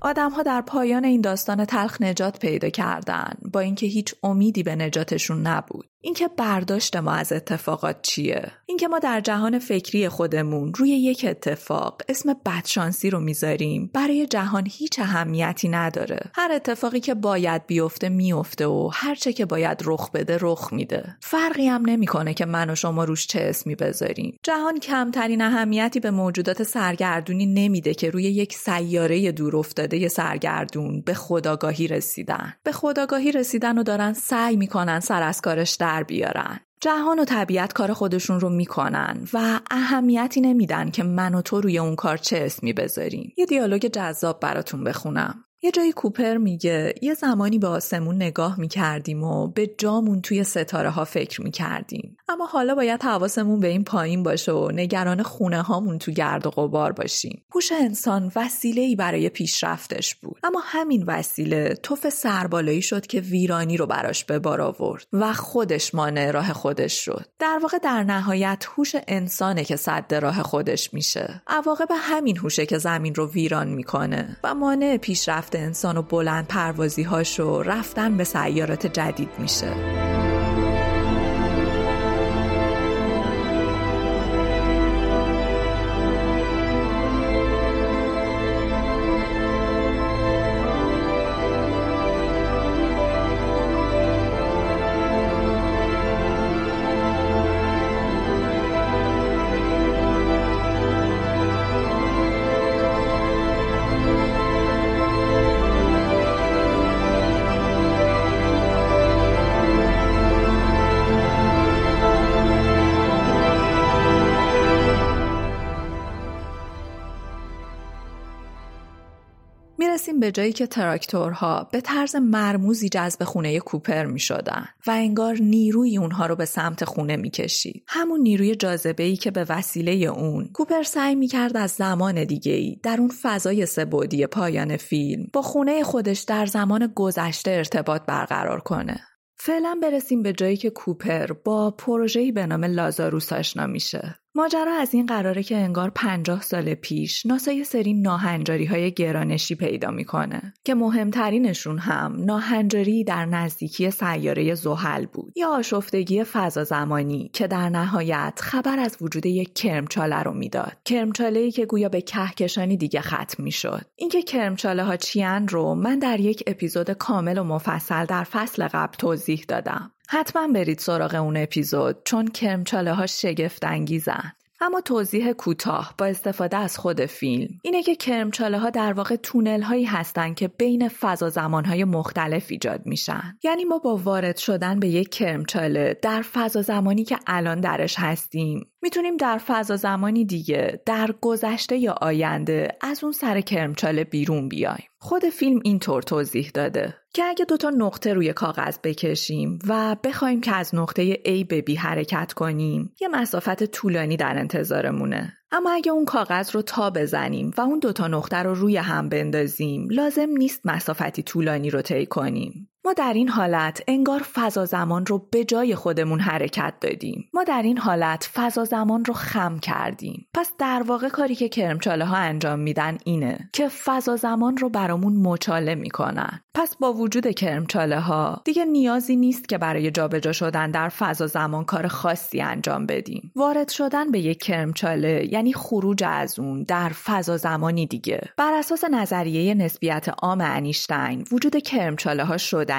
Speaker 1: آدمها در پایان این داستان تلخ نجات پیدا کردن با اینکه هیچ امیدی به نجاتشون نبود. اینکه برداشت ما از اتفاقات چیه؟ اینکه ما در جهان فکری خودمون روی یک اتفاق اسم بدشانسی رو می‌ذاریم برای جهان هیچ اهمیتی نداره. هر اتفاقی که باید بیفته میفته و هر چه که باید رخ بده رخ میده. فرقی هم نمی‌کنه که من و شما روش چه اسمی بذاریم. جهان کمترین اهمیتی به موجودات سرگردونی نمیده که روی یک سیاره دور افتاده سرگردون به خداگاهی رسیدن. به خداگاهی رسیدن و دارن سعی می‌کنن سر از کارش در بیارن. جهان و طبیعت کار خودشون رو می‌کنن و اهمیتی نمیدن که من و تو روی اون کار چه اسمی بذاریم. یه دیالوگ جذاب براتون بخونم. یه جایی کوپر میگه یه زمانی به آسمون نگاه می‌کردیم و به جامون توی ستاره ها فکر می‌کردیم. اما حالا باید حواسمون به این پایین باشه و نگران خونه هامون تو گرد و غبار باشیم. هوش انسان وسیله ای برای پیشرفتش بود. اما همین وسیله توف سربالایی شد که ویرانی رو براش به بار آورد و خودش مانع راه خودش شد. در واقع در نهایت هوش انسانه که صد راه خودش میشه. عواقب همین هوشه که زمین رو ویران می‌کنه و مانع پیشرفت انسان و بلند پروازی هاشو رفتن به سیارات جدید میشه. به جایی که تراکتورها به طرز مرموزی جذب خونه کوپر می شدن و انگار نیروی اونها رو به سمت خونه می کشید. همون نیروی جاذبه ای که به وسیله اون کوپر سعی می کرد از زمان دیگه ای در اون فضای سبودی پایان فیلم با خونه خودش در زمان گذشته ارتباط برقرار کنه. فعلا برسیم به جایی که کوپر با پروژه‌ای به نام لازاروس آشنا میشه. ماجرا از این قراره که انگار پنجاه سال پیش ناسا یه سری ناهنجاری های گرانشی پیدا می‌کنه که مهمترینشون هم ناهنجاری در نزدیکی سیاره زحل بود. یا آشفتگی فضا زمانی که در نهایت خبر از وجود یک کرمچاله رو می‌داد. کرمچاله ای که گویا به کهکشانی دیگه ختم می‌شد. اینکه کرمچاله ها چیان رو من در یک اپیزود کامل و مفصل در فصل قبل توضیح دادم. حتما برید سراغ اون اپیزود چون کرمچاله ها شگفت انگیزن. اما توضیح کوتاه با استفاده از خود فیلم اینه که کرمچاله ها در واقع تونل هایی هستن که بین فضا زمان های مختلف ایجاد میشن یعنی ما با وارد شدن به یک کرمچاله در فضا زمانی که الان درش هستیم می‌تونیم در فضا زمانی دیگه در گذشته یا آینده از اون سر کرمچاله بیرون بیایم. خود فیلم اینطور توضیح داده که اگه دوتا نقطه روی کاغذ بکشیم و بخوایم که از نقطه A به B حرکت کنیم یه مسافت طولانی در انتظارمونه. اما اگه اون کاغذ رو تا بزنیم و اون دوتا نقطه رو روی هم بندازیم لازم نیست مسافتی طولانی رو طی کنیم. ما در این حالت انگار فضا زمان رو به جای خودمون حرکت دادیم. ما در این حالت فضا زمان رو خم کردیم. پس در واقع کاری که کرمچاله ها انجام میدن اینه که فضا زمان رو برامون مچاله می‌کنن. پس با وجود کرمچاله ها دیگه نیازی نیست که برای جابجا شدن در فضا زمان کار خاصی انجام بدیم. وارد شدن به یک کرمچاله یعنی خروج از اون در فضا زمانی دیگه. بر اساس نظریه نسبیت عام انیشتین وجود کرمچاله ها شده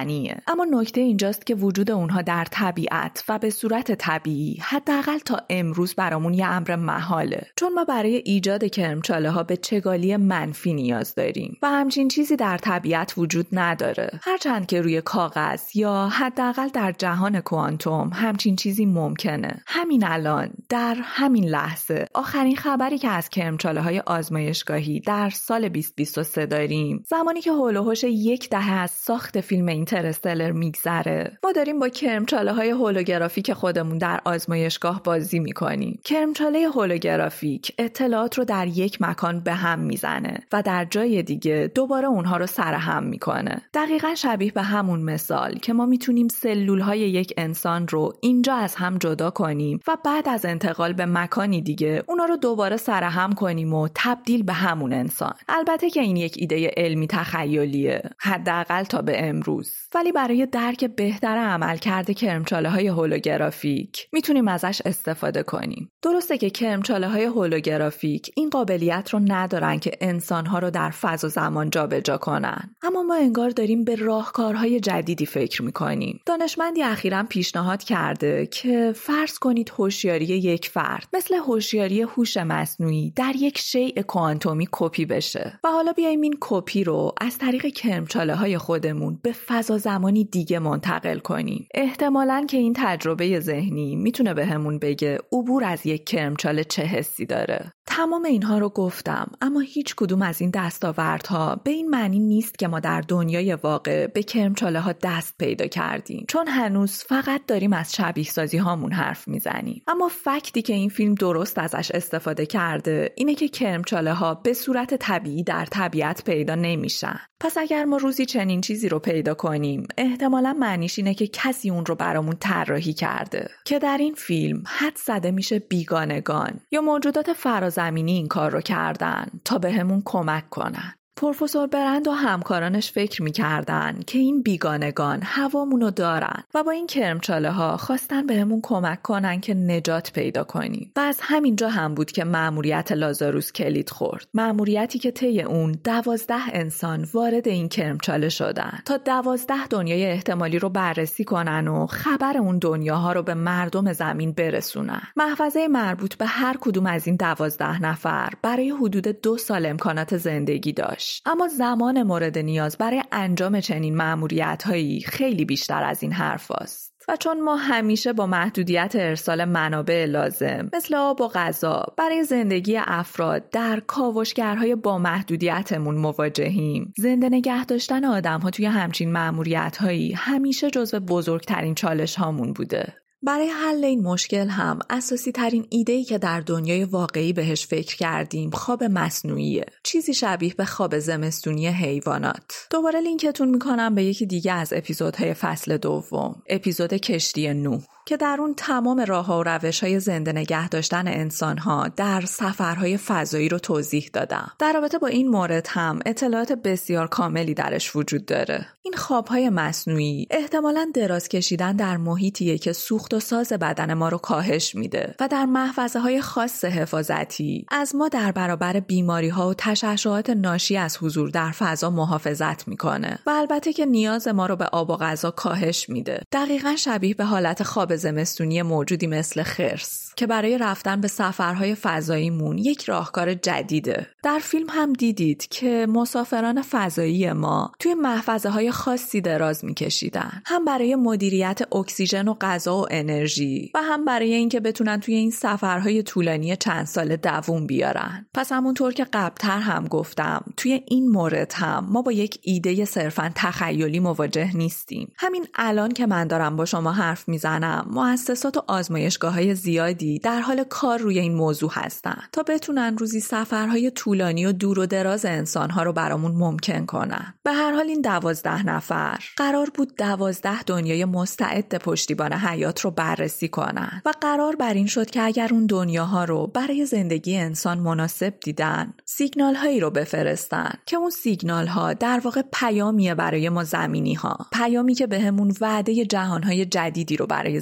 Speaker 1: اما نکته اینجاست که وجود اونها در طبیعت و به صورت طبیعی حداقل تا امروز برامون یه امر محاله. چون ما برای ایجاد کرمچاله ها به چگالی منفی نیاز داریم و همچین چیزی در طبیعت وجود نداره. هرچند که روی کاغذ یا حداقل در جهان کوانتوم همچین چیزی ممکنه. همین الان در همین لحظه. آخرین خبری که از کرمچاله های آزمایشگاهی در سال 2023 داریم. زمانی که هولوهوش یک دهه از ساخت فیلم اینترستلر میگذره. ما داریم با کرمچاله های هولوگرافیک خودمون در آزمایشگاه بازی می‌کنیم. کرمچاله هولوگرافیک اطلاعات رو در یک مکان به هم می‌زنه و در جای دیگه دوباره اونها رو سرهم می‌کنه. دقیقا شبیه به همون مثال که ما می‌تونیم سلول های یک انسان رو اینجا از هم جدا کنیم و بعد از انتقال به مکانی دیگه اونا رو دوباره سرهم کنیم و تبدیل به همون انسان. البته که این یک ایده علمی تخیلیه. حداقل تا به امروز. ولی برای درک بهتر عملکرد کرمچاله های هولوگرافیک می‌تونیم ازش استفاده کنیم. درسته که کرمچاله های هولوگرافیک این قابلیت رو ندارن که انسانها رو در فضا زمان جابجا کنن. اما ما انگار داریم به راهکارهای جدیدی فکر می‌کنیم. دانشمندی اخیرا پیشنهاد کرده که فرض کنید هوشیاری یک فرد مثل هوشیاری هوش مصنوعی در یک شیء کوانتومی کپی بشه. و حالا بیایم این کپی رو از طریق کرمچاله های خودمون به فضا زمانی دیگه منتقل کنیم. احتمالا که این تجربه ذهنی می‌تونه بهمون به بگه عبور از یک کرمچاله چه حسی داره. تمام اینها رو گفتم اما هیچ کدوم از این دستاوردها به این معنی نیست که ما در دنیای واقع به کرمچاله ها دست پیدا کردیم چون هنوز فقط داریم از شبیه سازی هامون حرف می‌زنیم. اما فکتی که این فیلم درست ازش استفاده کرده اینه که کرمچاله ها به صورت طبیعی در طبیعت پیدا نمیشن. پس اگر ما روزی چنین چیزی رو پیدا کنیم احتمالا معنیش اینه که کسی اون رو برامون طراحی کرده. که در این فیلم حد زده میشه بیگانگان یا موجودات فرازمینی این کار رو کردن تا بهمون کمک کنن. پروفسور برند و همکارانش فکر می‌کردن که این بیگانگان هوامونو دارن و با این کرمچاله ها خواستن بهمون کمک کنن که نجات پیدا کنیم و از همینجا هم بود که مأموریت لازاروس کلید خورد. مأموریتی که طی اون دوازده انسان وارد این کرمچاله شدن. تا دوازده دنیای احتمالی رو بررسی کنن و خبر اون دنیاها رو به مردم زمین برسونن. محفظه مربوط به هر کدوم از این دوازده نفر برای حدود دو سال امکانات زندگی داشت. اما زمان مورد نیاز برای انجام چنین معمولیت هایی خیلی بیشتر از این حرف است. و چون ما همیشه با محدودیت ارسال منابع لازم مثل آب و غذا برای زندگی افراد در کاوشگرهای با محدودیتمون مواجهیم. زنده نگه داشتن آدم ها توی همچین معمولیت هایی همیشه جزو بزرگترین چالش هامون بوده. برای حل این مشکل هم اساسی ترین ایده‌ای که در دنیای واقعی بهش فکر کردیم خواب مصنوعیه. چیزی شبیه به خواب زمستونی حیوانات. دوباره لینکتون می‌کنم به یکی دیگه از اپیزودهای فصل دوم. اپیزود کشتی نو که در اون تمام راه و روش های زنده نگه داشتن انسان ها در سفرهای فضایی رو توضیح دادم. در رابطه با این مورد هم اطلاعات بسیار کاملی درش وجود داره. این خوابهای مصنوعی احتمالا دراز کشیدن در محیطیه که سوخت و ساز بدن ما رو کاهش میده و در محفظه های خاص حفاظتی از ما در برابر بیماری ها و تشعشعات ناشی از حضور در فضا محافظت می‌کنه و البته که نیاز ما رو به آب و غذا کاهش میده. دقیقا شبیه به حالت خواب زمستونی موجودی مثل خرس که برای رفتن به سفرهای فضاییمون یک راهکار جدیده. در فیلم هم دیدید که مسافران فضایی ما توی محفظه های خاصی دراز میکشیدن. هم برای مدیریت اکسیژن و غذا و انرژی و هم برای اینکه بتونن توی این سفرهای طولانی چند ساله دووم بیارن. پس همونطور که قبلتر هم گفتم توی این مورد هم ما با یک ایده صرفا تخیلی مواجه نیستیم. همین الان که من دارم با شما حرف می‌زنم مؤسسات و آزمایشگاه های زیادی در حال کار روی این موضوع هستند تا بتونن روزی سفرهای طولانی و دور و دراز انسانها رو برامون ممکن کنن. به هر حال این دوازده نفر قرار بود دوازده دنیای مستعد پشتیبان حیات رو بررسی کنن و قرار بر این شد که اگر اون دنیاها رو برای زندگی انسان مناسب دیدن سیگنال هایی رو بفرستن که اون سیگنال ها در واقع پیامیه برای ما زمینی ها پیامی که بهمون وعده جهان های جدیدی رو برای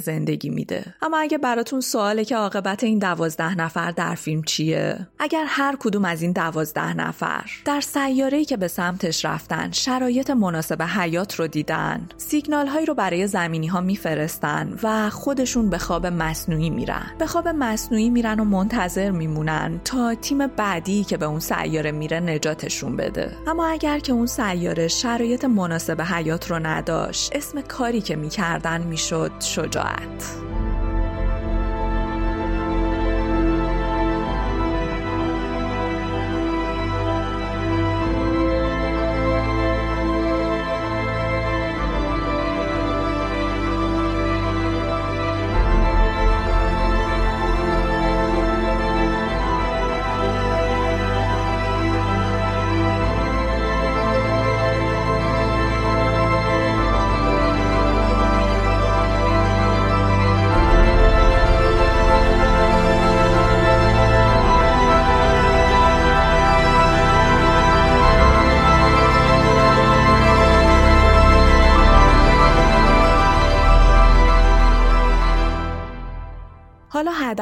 Speaker 1: میده. اما اگه براتون سواله که عاقبت این دوازده نفر در فیلم چیه؟ اگر هر کدوم از این دوازده نفر در سیاره‌ای که به سمتش رفتن شرایط مناسب حیات رو دیدن سیگنال هایی رو برای زمینی ها میفرستن و خودشون به خواب مصنوعی میرن. به خواب مصنوعی میرن و منتظر میمونن تا تیم بعدی که به اون سیاره میره نجاتشون بده. اما اگر که اون سیاره شرایط مناسب حیات رو نداشت اسم کاری که می‌کردن می‌شد شجاعت. that.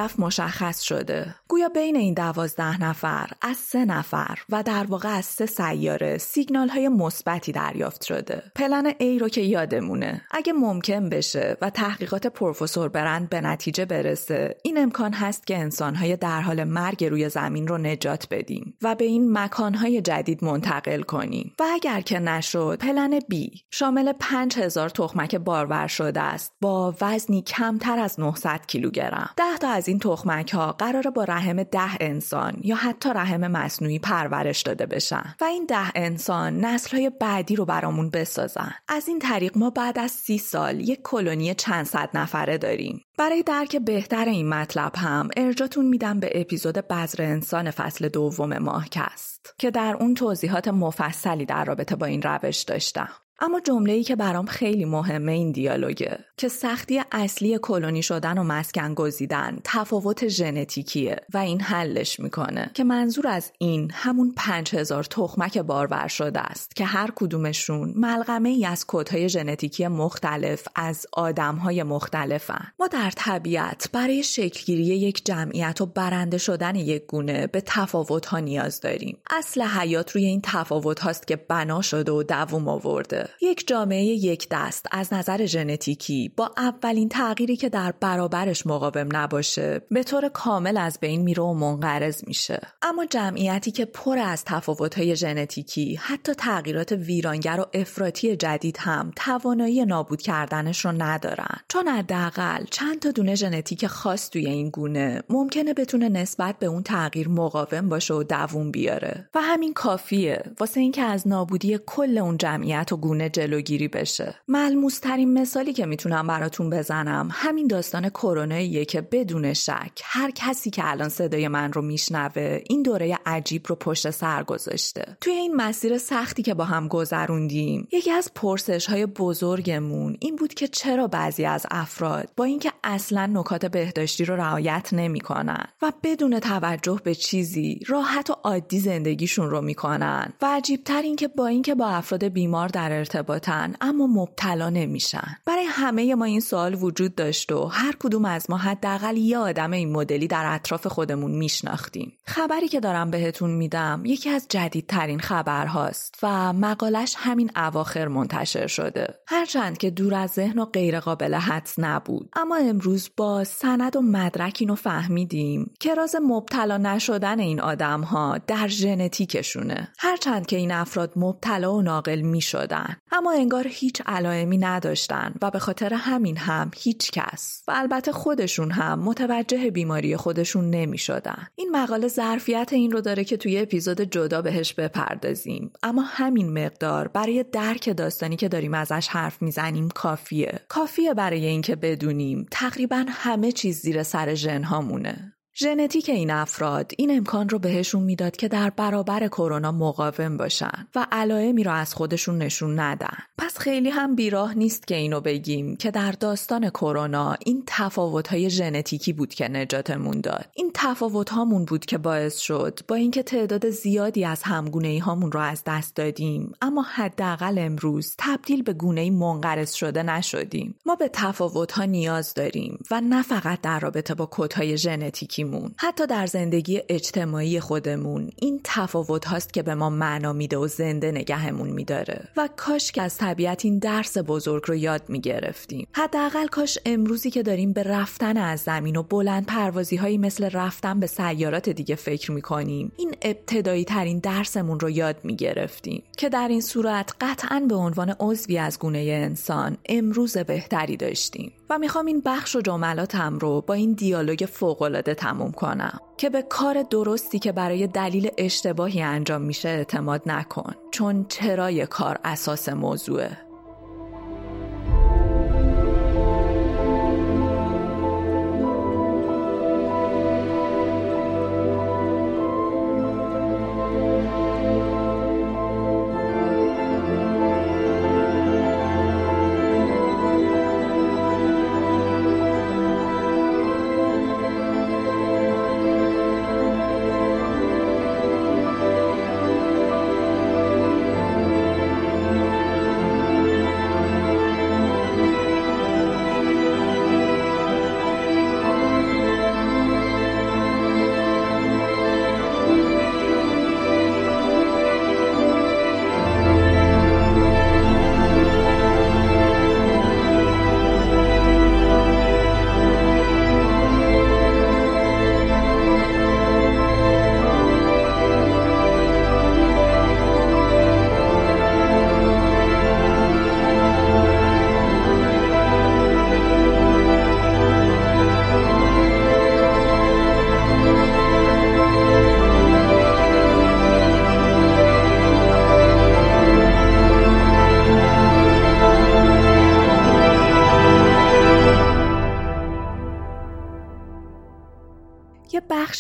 Speaker 1: هدف مشخص شده. گویا بین این دوازده نفر از سه نفر و در واقع از سه سیاره سیگنال های مثبتی دریافت شده. پلن ای رو که یادمونه. اگه ممکن بشه و تحقیقات پروفسور برند به نتیجه برسه این امکان هست که انسانهای در حال مرگ روی زمین رو نجات بدیم و به این مکانهای جدید منتقل کنیم. و اگر که نشد پلن بی شامل 5000 تخمک بارور شده است با وزنی کمتر از 900 کیلوگرم. ده تا از تخمک ها قرار با رحم ده انسان یا حتی رحم مصنوعی پرورش داده بشن و این ده انسان نسل های بعدی رو برامون بسازن. از این طریق ما بعد از سی سال یک کلونی چند صد نفره داریم. برای درک بهتر این مطلب هم ارجاتون میدم به اپیزود بذر انسان فصل دوم ماهکست که در اون توضیحات مفصلی در رابطه با این روش داشتم. اما جمله ای که برام خیلی مهمه این دیالوگه که سختی اصلی کلونی شدن و مسکن گزیدن تفاوت ژنتیکیه و این حلش می‌کنه که منظور از این همون 5000 تخمک بارور شده است که هر کدومشون ملغمه ای از کودهای ژنتیکی مختلف از آدمهای مختلفن. ما در طبیعت برای شکلگیری یک جمعیت و برنده شدن یک گونه به تفاوت ها نیاز داریم. اصل حیات روی این تفاوت هاست که بنا شده و دووم آورده. یک جامعه یک دست از نظر ژنتیکی با اولین تغییری که در برابرش مقاوم نباشه به طور کامل از بین میره و منقرض میشه. اما جمعیتی که پر از تفاوت‌های ژنتیکی حتی تغییرات ویرانگر و افراطی جدید هم توانایی نابود کردنش رو ندارن. چون حداقل چند تا دونه ژنتیک خاص توی این گونه ممکنه بتونه نسبت به اون تغییر مقاوم باشه و دووم بیاره. و همین کافیه. واسه اینکه از نابودی کل اون جمعیت و گونه جلوگیری بشه. ملموس ترین مثالی که می‌تونم براتون بزنم همین داستان کروناییه که بدون شک هر کسی که الان صدای من رو میشنوه این دوره عجیب رو پشت سر گذاشته. توی این مسیر سختی که با هم گذروندیم یکی از پرسش های بزرگمون این بود که چرا بعضی از افراد با اینکه اصلا نکات بهداشتی رو رعایت نمی‌کنن و بدون توجه به چیزی راحت و عادی زندگیشون رو می‌کنن. و عجیبتر این که با اینکه با افراد بیمار در ارتباطن اما مبتلا نمیشن. برای همه ما این سوال وجود داشت و هر کدوم از ما حداقل یه آدم این مدلی در اطراف خودمون میشناختیم. خبری که دارم بهتون میدم یکی از جدیدترین خبرهاست و مقالش همین اواخر منتشر شده. هرچند که دور از ذهن و غیر قابل حدس نبود. اما امروز با سند و مدرک اینو فهمیدیم که راز مبتلا نشدن این آدم ها در ژنتیکشونه. هرچند که این افراد مبتلا و ناقل می شدن. اما انگار هیچ علائمی نداشتن و به خاطر همین هم هیچ کس و البته خودشون هم متوجه بیماری خودشون نمی شدن. این مقاله ظرفیت این رو داره که توی اپیزود جدا بهش بپردازیم. اما همین مقدار برای درک داستانی که داریم ازش حرف می‌زنیم کافیه. کافیه برای اینکه بدونیم تقریبا همه چیز زیر سر ژنهامونه ژنتیک این افراد این امکان رو بهشون می‌داد که در برابر کرونا مقاوم باشن و علائمی رو از خودشون نشون ندن. پس خیلی هم بیراه نیست که اینو بگیم که در داستان کرونا این تفاوت‌های ژنتیکی بود که نجاتمون داد. این تفاوت هامون بود که باعث شد با اینکه تعداد زیادی از همگونه ای هامون رو از دست دادیم اما حداقل امروز تبدیل به گونه منقرض شده نشدیم. ما به تفاوت ها نیاز داریم و نه فقط در رابطه با کدهای ژنتیکی حتی در زندگی اجتماعی خودمون این تفاوت هاست که به ما معنا میده و زنده نگهمون میداره. و کاش که از طبیعت این درس بزرگ رو یاد می‌گرفتیم. حداقل کاش امروزی که داریم به رفتن از زمین و بلند پروازی هایی مثل رفتن به سیارات دیگه فکر می‌کنیم این ابتدایی ترین درسمون رو یاد می‌گرفتیم. که در این صورت قطعا به عنوان عضوی از گونه انسان امروز بهتری داشتیم. و می‌خوام این بخش و جملاتم رو با این دیالوگ فوقالعاده تموم کنم. که به کار درستی که برای دلیل اشتباهی انجام میشه اعتماد نکن. چون چرای کار اساس موضوعه.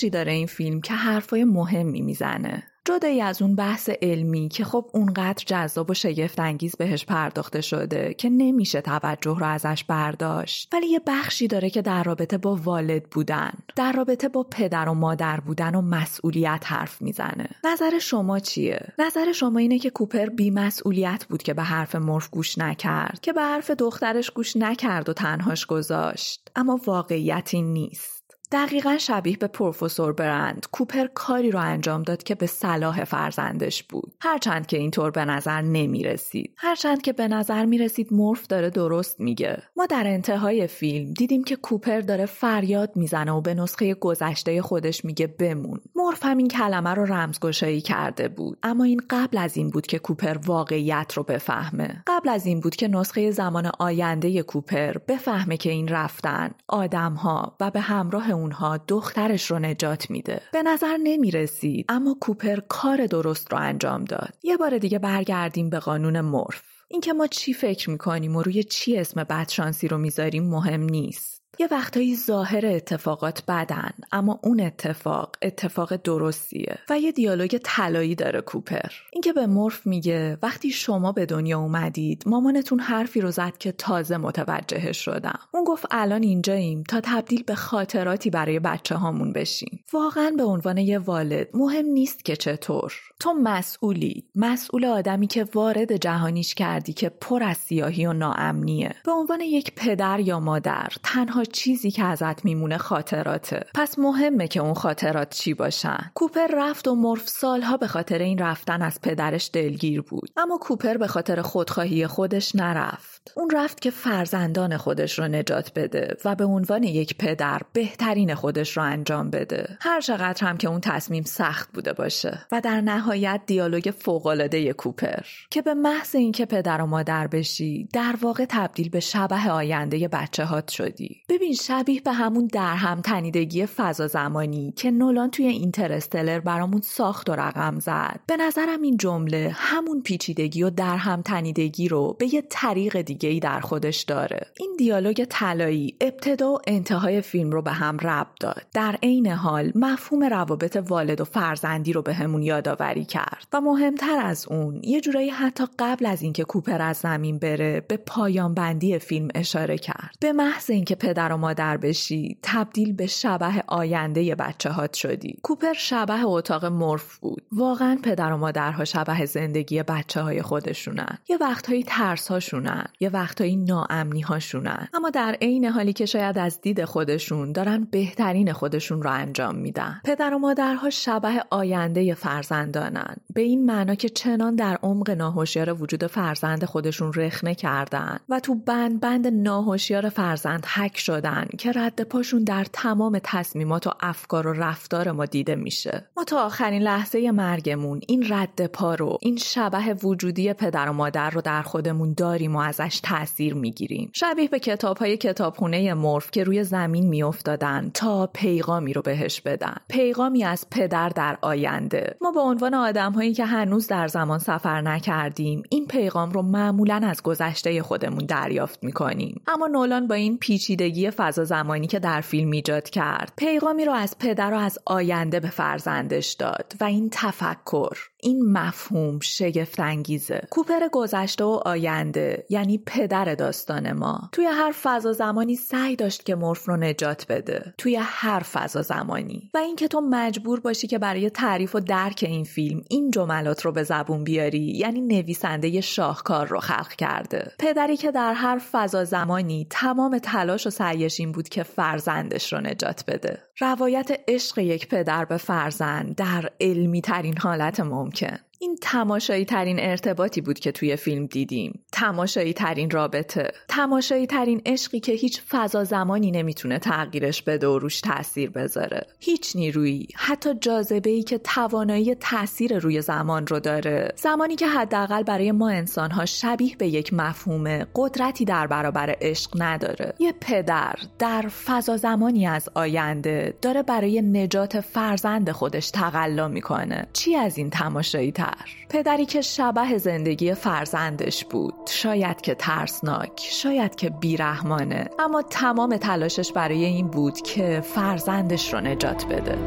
Speaker 1: بخشی داره این فیلم که حرفای مهمی می‌زنه. جدایی از اون بحث علمی که خب اونقدر جذاب و شگفت انگیز بهش پرداخته شده که نمیشه توجه رو ازش برداشت. ولی یه بخشی داره که در رابطه با والد بودن در رابطه با پدر و مادر بودن و مسئولیت حرف می‌زنه. نظر شما چیه؟ نظر شما اینه که کوپر بی مسئولیت بود که به حرف مرف گوش نکرد که به حرف دخترش گوش نکرد و تنهاش گذاشت. اما واقعیت این نیست. دقیقا شبیه به پروفسور برند. کوپر کاری رو انجام داد که به صلاح فرزندش بود. هرچند که اینطور به نظر نمی رسید هرچند که به نظر می رسید مورف داره درست میگه. ما در انتهای فیلم دیدیم که کوپر داره فریاد می‌زنه و به نسخه گذشته خودش میگه بمون. مورف هم این کلمه رو رمزگشایی کرده بود. اما این قبل از این بود که کوپر واقعیت رو بفهمه. قبل از این بود که نسخه زمان آینده کوپر بفهمه که این رفتن آدمها و به همراه اونها دخترش رو نجات میده. به نظر نمی رسید اما کوپر کار درست رو انجام داد. یه بار دیگه برگردیم به قانون مورف. اینکه ما چی فکر می‌کنیم و روی چی اسم بدشانسی رو می‌ذاریم مهم نیست. یه وقتایی ظاهر اتفاقات بدن اما اون اتفاق اتفاق درستیه و یه دیالوگ طلایی داره کوپر. اینکه به مورف میگه وقتی شما به دنیا اومدید مامانتون حرفی رو زد که تازه متوجه شدم. اون گفت الان اینجاییم تا تبدیل به خاطراتی برای بچه هامون بشیم. واقعا به عنوان یه والد مهم نیست که چطور. تو مسئولی. مسئول آدمی که وارد جهانیش کردی که پر از سیاهی و ناامنیه. به عنوان یک پدر یا مادر تنها چیزی که ازت میمونه خاطراته. پس مهمه که اون خاطرات چی باشن. کوپر رفت و مرف سالها به خاطر این رفتن از پدرش دلگیر بود. اما کوپر به خاطر خودخواهی خودش نرفت. اون رفت که فرزندان خودش رو نجات بده و به عنوان یک پدر بهترین خودش رو انجام بده. هر چقدر هم که اون تصمیم سخت بوده باشه. و در نهایت دیالوگ فوقالعاده کوپر که به محض اینکه پدر و مادر بشی در واقع تبدیل به شبه آینده بچه هات شدی. ببین شبیه به همون در هم تنیدگی فضا زمانی که نولان توی اینترستلر برامون ساخت و رقم زد. به نظرم این جمله همون پیچیدگی و در هم تنیدگی رو به یه طریق دیگه ای در خودش داره. این دیالوگ طلایی ابتدا و انتهای فیلم رو به هم ربط داد. در عین حال مفهوم روابط والد و فرزندی رو به همون یادآوری کرد. و مهمتر از اون یه جورایی حتی قبل از اینکه کوپر از زمین بره به پایان بندی فیلم اشاره کرد. به محض اینکه پدر و مادر بشی تبدیل به شبه آینده بچه هات شدی. کوپر شبه اتاق مرف بود. واقعا پدر و مادرها شبه زندگی بچه های خودشونن. یه وقتهایی ترس هاشونن یه وقتهایی ناامنی هاشونن اما در عین حالی که شاید از دید خودشون دارن بهترین خودشون رو انجام میدن. پدر و مادرها شبه آینده فرزندانن. به این معنا که چنان در عمق ناهوشیار وجود فرزند خودشون رخنه کردن و تو بند بند ناهوشیار فرزند حک شدن که رد پاشون در تمام تصمیمات و افکار و رفتار ما دیده میشه. ما تا آخرین لحظه مرگمون این رد پا رو این شبه وجودی پدر و مادر رو در خودمون داریم و ازش تاثیر می‌گیریم. شبیه به کتاب های کتابخونه مورف که روی زمین میافتادن تا پیغامی رو بهش بدن. پیغامی از پدر در آینده. ما به عنوان آدم هایی که هنوز در زمان سفر نکردیم این پیغام رو معمولا از گذشته خودمون دریافت می‌کنیم. اما نولان با این پیچیدگی فضا زمانی که در فیلم ایجاد کرد پیغامی رو از پدر و از آینده به فرزندش داد و این تفکر این مفهوم شگفت انگیزه کوپر گذشته و آینده یعنی پدر داستان ما. توی هر فضا زمانی سعی داشت که مرف رو نجات بده. توی هر فضا زمانی. و اینکه تو مجبور باشی که برای تعریف و درک این فیلم این جملات رو به زبون بیاری یعنی نویسنده شاهکار رو خلق کرده. پدری که در هر فضا زمانی تمام تلاش و سعیش این بود که فرزندش رو نجات بده. روایت عشق یک پدر به فرزند در علمی ترین حالت ممکن. این تماشایی ترین ارتباطی بود که توی فیلم دیدیم. تماشایی ترین رابطه. تماشایی ترین عشقی که هیچ فضا زمانی نمی‌تونه تغییرش بده و روش تاثیر بذاره. هیچ نیرویی حتی جاذبه ای که توانایی تاثیر روی زمان رو داره. زمانی که حداقل برای ما انسانها شبیه به یک مفهوم قدرتی در برابر عشق نداره. یه پدر در فضا زمانی از آینده داره برای نجات فرزند خودش تقلا می‌کنه. چی از این تماشایی تر پدری که شبه زندگی فرزندش بود. شاید که ترسناک شاید که بیرحمانه اما تمام تلاشش برای این بود که فرزندش رو نجات بده.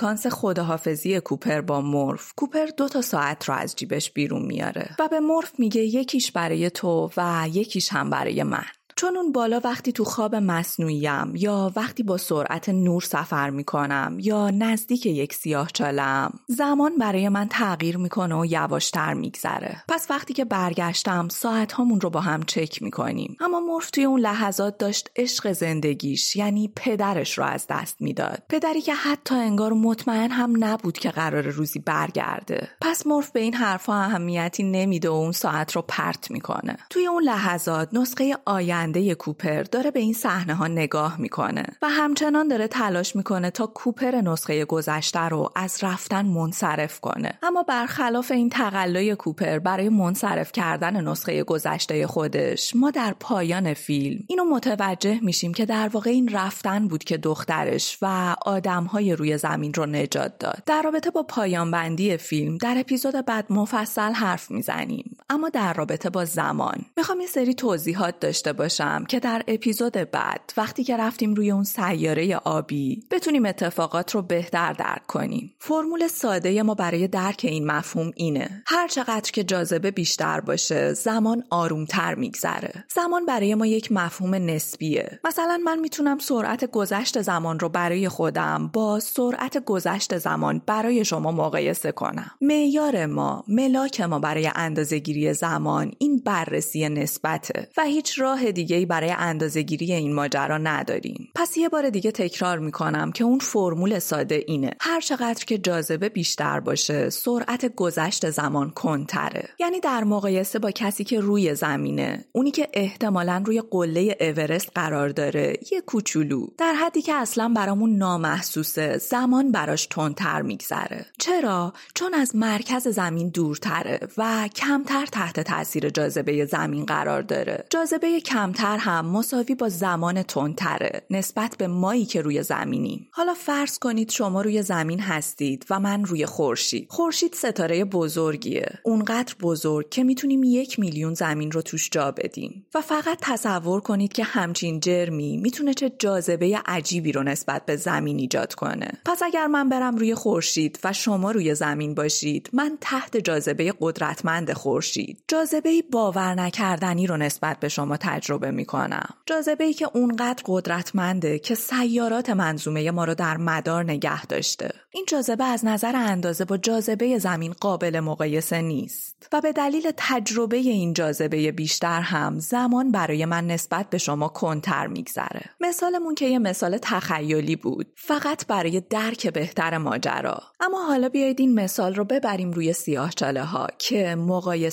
Speaker 1: سکانس خداحافظی کوپر با مورف. کوپر دو تا ساعت رو از جیبش بیرون میاره و به مورف میگه یکیش برای تو و یکیش هم برای من. چون اون بالا وقتی تو خواب مصنوعیم یا وقتی با سرعت نور سفر می‌کنم یا نزدیک یک سیاه چالم زمان برای من تغییر می‌کنه و یواشتر میگذره. پس وقتی که برگشتم ساعت هامون رو با هم چک می‌کنیم. اما مورف توی اون لحظات داشت عشق زندگیش یعنی پدرش رو از دست می‌داد. پدری که حتی انگار مطمئن هم نبود که قرار روزی برگرده. پس مورف به این حرفها اهمیتی نمیده و اون ساعت رو پرت می‌کنه. توی اون لحظات نسخه آینده راننده کوپر داره به این صحنه ها نگاه می‌کنه و همچنان داره تلاش می‌کنه تا کوپر نسخه گذشته رو از رفتن منصرف کنه. اما برخلاف این تقلای کوپر برای منصرف کردن نسخه گذشته خودش ما در پایان فیلم اینو متوجه میشیم که در واقع این رفتن بود که دخترش و آدمهای روی زمین رو نجات داد. در رابطه با پایان بندی فیلم در اپیزود بعد مفصل حرف می‌زنیم. اما در رابطه با زمان. می‌خوام یه سری توضیحات داشته باشم که در اپیزود بعد وقتی که رفتیم روی اون سیاره آبی بتونیم اتفاقات رو بهتر درک کنیم. فرمول ساده ما برای درک این مفهوم اینه. هر چقدر که جاذبه بیشتر باشه زمان آرومتر میگذره. زمان برای ما یک مفهوم نسبیه. مثلا من می‌تونم سرعت گذشت زمان رو برای خودم با سرعت گذشت زمان برای شما مقایسه کنم. معیار ما ملاک ما برای اندازهگیری زمان این بررسی نسبته و هیچ راه دیگه دیگه برای اندازهگیری این ماجرا نداریم. پس یه بار دیگه تکرار می‌کنم که اون فرمول ساده اینه. هر چقدر که جاذبه بیشتر باشه سرعت گذشت زمان کنتره یعنی در مقایسه با کسی که روی زمینه اونی که احتمالا روی قله اورست قرار داره یه کوچولو. در حدی که اصلا برامون نامحسوسه زمان براش تندتر میگذره. چرا؟ چون از مرکز زمین دورتره و کمتر تحت تاثیر جاذبه زمین قرار داره. جاذبه کمتر هم مساوی با زمان تندتره نسبت به مایی که روی زمینیم. حالا فرض کنید شما روی زمین هستید و من روی خورشید. خورشید ستاره بزرگیه. اونقدر بزرگ که می‌تونیم یک میلیون زمین رو توش جا بدیم. و فقط تصور کنید که همچین جرمی می‌تونه چه جاذبه عجیبی رو نسبت به زمین ایجاد کنه. پس اگر من برم روی خورشید و شما روی زمین باشید من تحت جاذبه قدرتمند خورشید جاذبه باور نکردنی رو نسبت به شما تجربه می‌کنم. جاذبه ای که اونقدر قدرتمنده که سیارات منظومه ما رو در مدار نگه داشته. این جاذبه از نظر اندازه با جاذبه زمین قابل مقایسه نیست. و به دلیل تجربه این جاذبه بیشتر هم زمان برای من نسبت به شما کنتر میگذره. مثالمون که یه مثال تخیلی بود. فقط برای درک بهتر ماجرا. اما حالا بیایید این مثال رو ببریم روی سیاه چاله ها که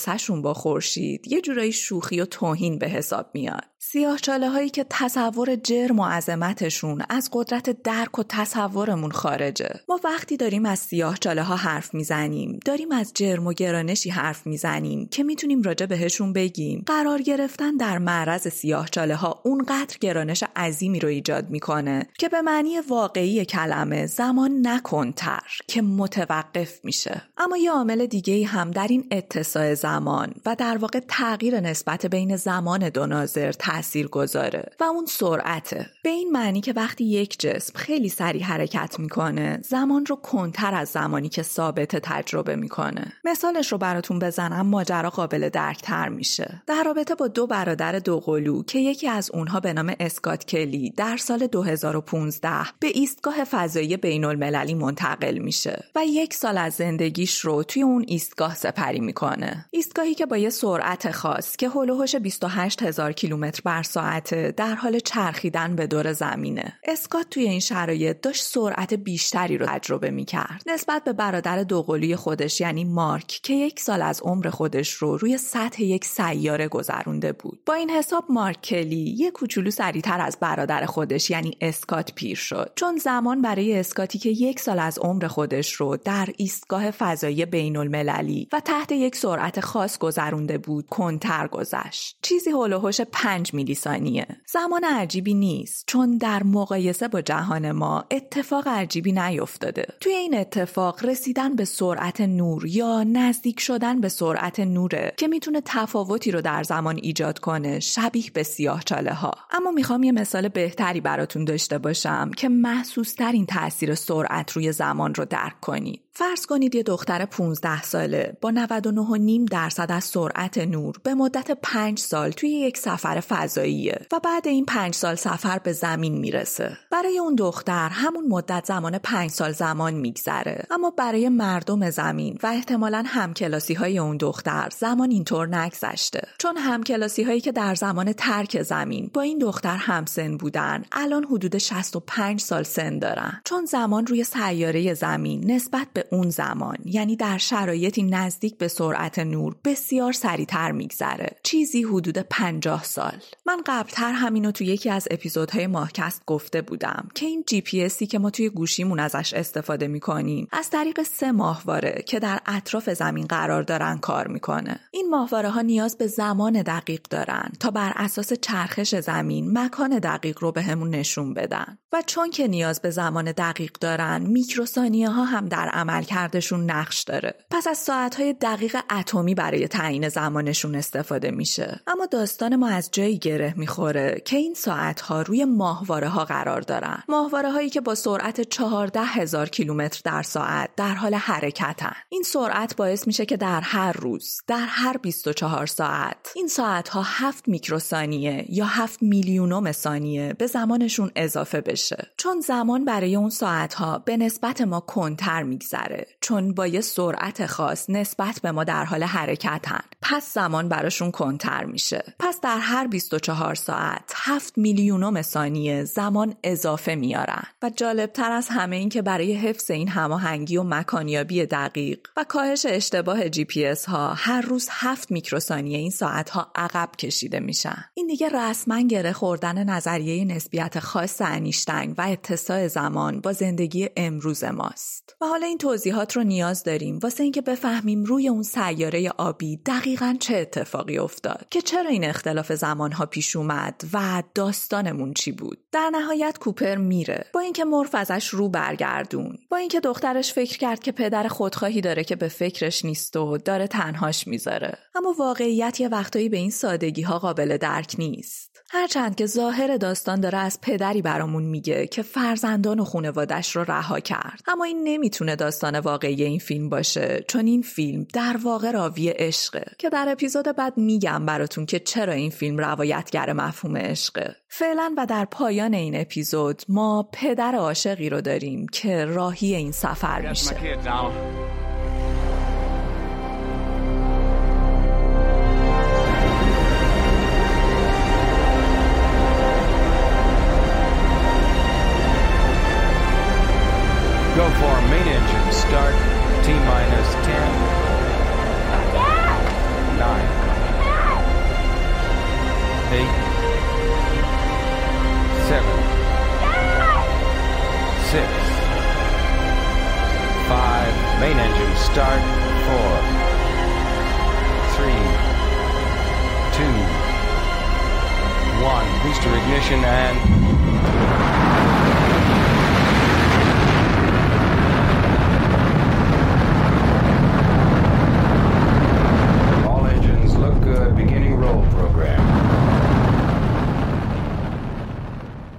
Speaker 1: مقایسهشون با خورشید یه جورایی شوخی و توهین به حساب میاد. سیاه چاله هایی که تصور جرم و عظمتشون از قدرت درک و تصورمون خارجه. ما وقتی داریم از سیاه چاله ها حرف می‌زنیم داریم از جرم و گرانشی حرف می‌زنیم که می‌تونیم راجع بهشون بگیم. قرار گرفتن در معرض سیاه چاله ها اونقدر گرانش عظیمی رو ایجاد می‌کنه که به معنی واقعی کلمه زمان نکنتر که متوقف میشه. اما یه عامل دیگه هم در این اتساع زمان و در واقع تغییر نسبت بین زمان دو ناظر تأثیر گذاره و اون سرعته. به این معنی که وقتی یک جسم خیلی سریع حرکت می‌کنه زمان رو کنتر از زمانی که ثابت تجربه می‌کنه. مثالش رو براتون بزنم ماجرا قابل درکتر میشه. در رابطه با دو برادر دوقلو که یکی از اونها به نام اسکات کلی در سال 2015 به ایستگاه فضایی بین المللی منتقل میشه و یک سال از زندگیش رو توی اون ایستگاه سپری می‌کنه. ایستگاهی که با یه سرعت خاص که هلوهوش 28 هزار کیلومتر بر ساعت در حال چرخیدن به دور زمینه. اسکات توی این شرایط داشت سرعت بیشتری رو تجربه می کرد. نسبت به برادر دوقلوی خودش یعنی مارک که یک سال از عمر خودش رو روی سطح یک سیاره گذرونده بود. با این حساب مارک کلی یک کوچولو سریعتر از برادر خودش یعنی اسکات پیر شد. چون زمان برای اسکاتی که یک سال از عمر خودش رو در ایستگاه فضایی بین المللی و تحت یک سرعت خاص گذرونده بود کنتر گذشت. چیزی هلوهوش 5 میلی ثانیه. زمان عجیبی نیست چون در مقایسه با جهان ما اتفاق عجیبی نیفتاده. توی این اتفاق رسیدن به سرعت نور یا نزدیک شدن به سرعت نوره که می‌تونه تفاوتی رو در زمان ایجاد کنه شبیه به سیاه چاله ها. اما می‌خوام یه مثال بهتری براتون داشته باشم که محسوس ترین تاثیر سرعت روی زمان رو درک کنید. فرض کنید یه دختر 15 ساله با 99.5 درصد از سرعت نور به مدت 5 سال توی یک سفر فضاییه و بعد این 5 سال سفر به زمین می‌رسه. برای اون دختر همون مدت زمان 5 سال زمان میگذره. اما برای مردم زمین و احتمالا همکلاسی های اون دختر زمان اینطور نگذشته. چون همکلاسی هایی که در زمان ترک زمین با این دختر همسن بودن الان حدود 65 سال سن دارن. چون زمان روی سیاره زمین نسبت به اون زمان. یعنی در شرایطی نزدیک به سرعت نور بسیار سریعتر میگذره. چیزی حدود 50 سال. من قبلتر همینو تو یکی از اپیزودهای ماهکست گفته بودم که این جی پی اسی که ما توی گوشیمون ازش استفاده می‌کنیم از طریق سه ماهواره که در اطراف زمین قرار دارن کار می‌کنه. این ماهواره ها نیاز به زمان دقیق دارن تا بر اساس چرخش زمین مکان دقیق رو بهمون به نشون بدن. و چون که نیاز به زمان دقیق دارن میکروثانیه ها هم در عمل کردشون نقش داره. پس از ساعتهای دقیق اتمی برای تعیین زمانشون استفاده میشه. اما داستان ما از جایی گره می‌خوره که این ساعتها روی ماهواره ها قرار دارن. ماهواره هایی که با سرعت 14 هزار کیلومتر در ساعت در حال حرکتن. این سرعت باعث میشه که در هر روز در هر 24 ساعت. این ساعت ها 7 میکروثانیه یا 7 میلیونوم ثانیه به زمانشون اضافه بشه. چون زمان برای اون ساعت ها به نسبت ما کندتر میگذره. چون با یه سرعت خاص نسبت به ما در حال حرکتن. پس زمان براشون کندتر میشه. پس در هر 24 ساعت 7 میلیونوم ثانیه زمان اضافه میارن. و جالبتر از همه این که برای حفظ این هماهنگی و مکانیابی دقیق و کاهش اشتباه جی پی اس ها هر روز 7 میکروثانیه این ساعت ها عقب کشیده میشن. این دیگه رسما گره خوردن نظریه نسبیت خاص انیشتین و اتساع زمان با زندگی امروز ماست. و حالا این توضیحات رو نیاز داریم واسه اینکه بفهمیم روی اون سیاره آبی دقیقا چه اتفاقی افتاد. که چرا این اختلاف زمانها پیش اومد و داستانمون چی بود؟ در نهایت کوپر میره. با اینکه مرف ازش رو برگردون. با اینکه دخترش فکر کرد که پدر خودخواهی داره که به فکرش نیست و داره تنهاش می‌ذاره. اما واقعیت یه وقتایی به این سادگی ها قابل درک نیست. هرچند که ظاهر داستان داره از پدری برامون میگه که فرزندان و خونوادش رو رها کرد. اما این نمی‌تونه داستان واقعی این فیلم باشه چون این فیلم در واقع راوی عشقه. که در اپیزود بعد میگم براتون که چرا این فیلم روایتگر مفهوم عشقه. فعلا و در پایان این اپیزود ما پدر عاشقی رو داریم که راهی این سفر میشه.
Speaker 4: Go for main engine start. T minus 10, 9, 8, six, five, main engine start, four, three, two, one, booster ignition and all engines look good. beginning roll program.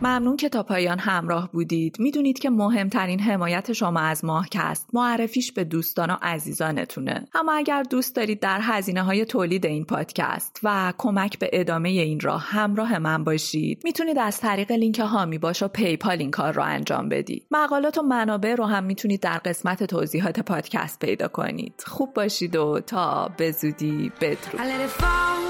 Speaker 1: ممنون که تا پایان همراه بودید. می‌دونید که مهمترین حمایت شما از ماهکست معرفیش به دوستان و عزیزانتونه. اما اگر دوست دارید در هزینه های تولید این پادکست و کمک به ادامه این راه همراه من باشید می‌تونید از طریق لینک هامی باش و پیپال این کار رو انجام بدید. مقالات و منابع رو هم می‌تونید در قسمت توضیحات پادکست پیدا کنید. خوب باشید و تا به زودی بدرود.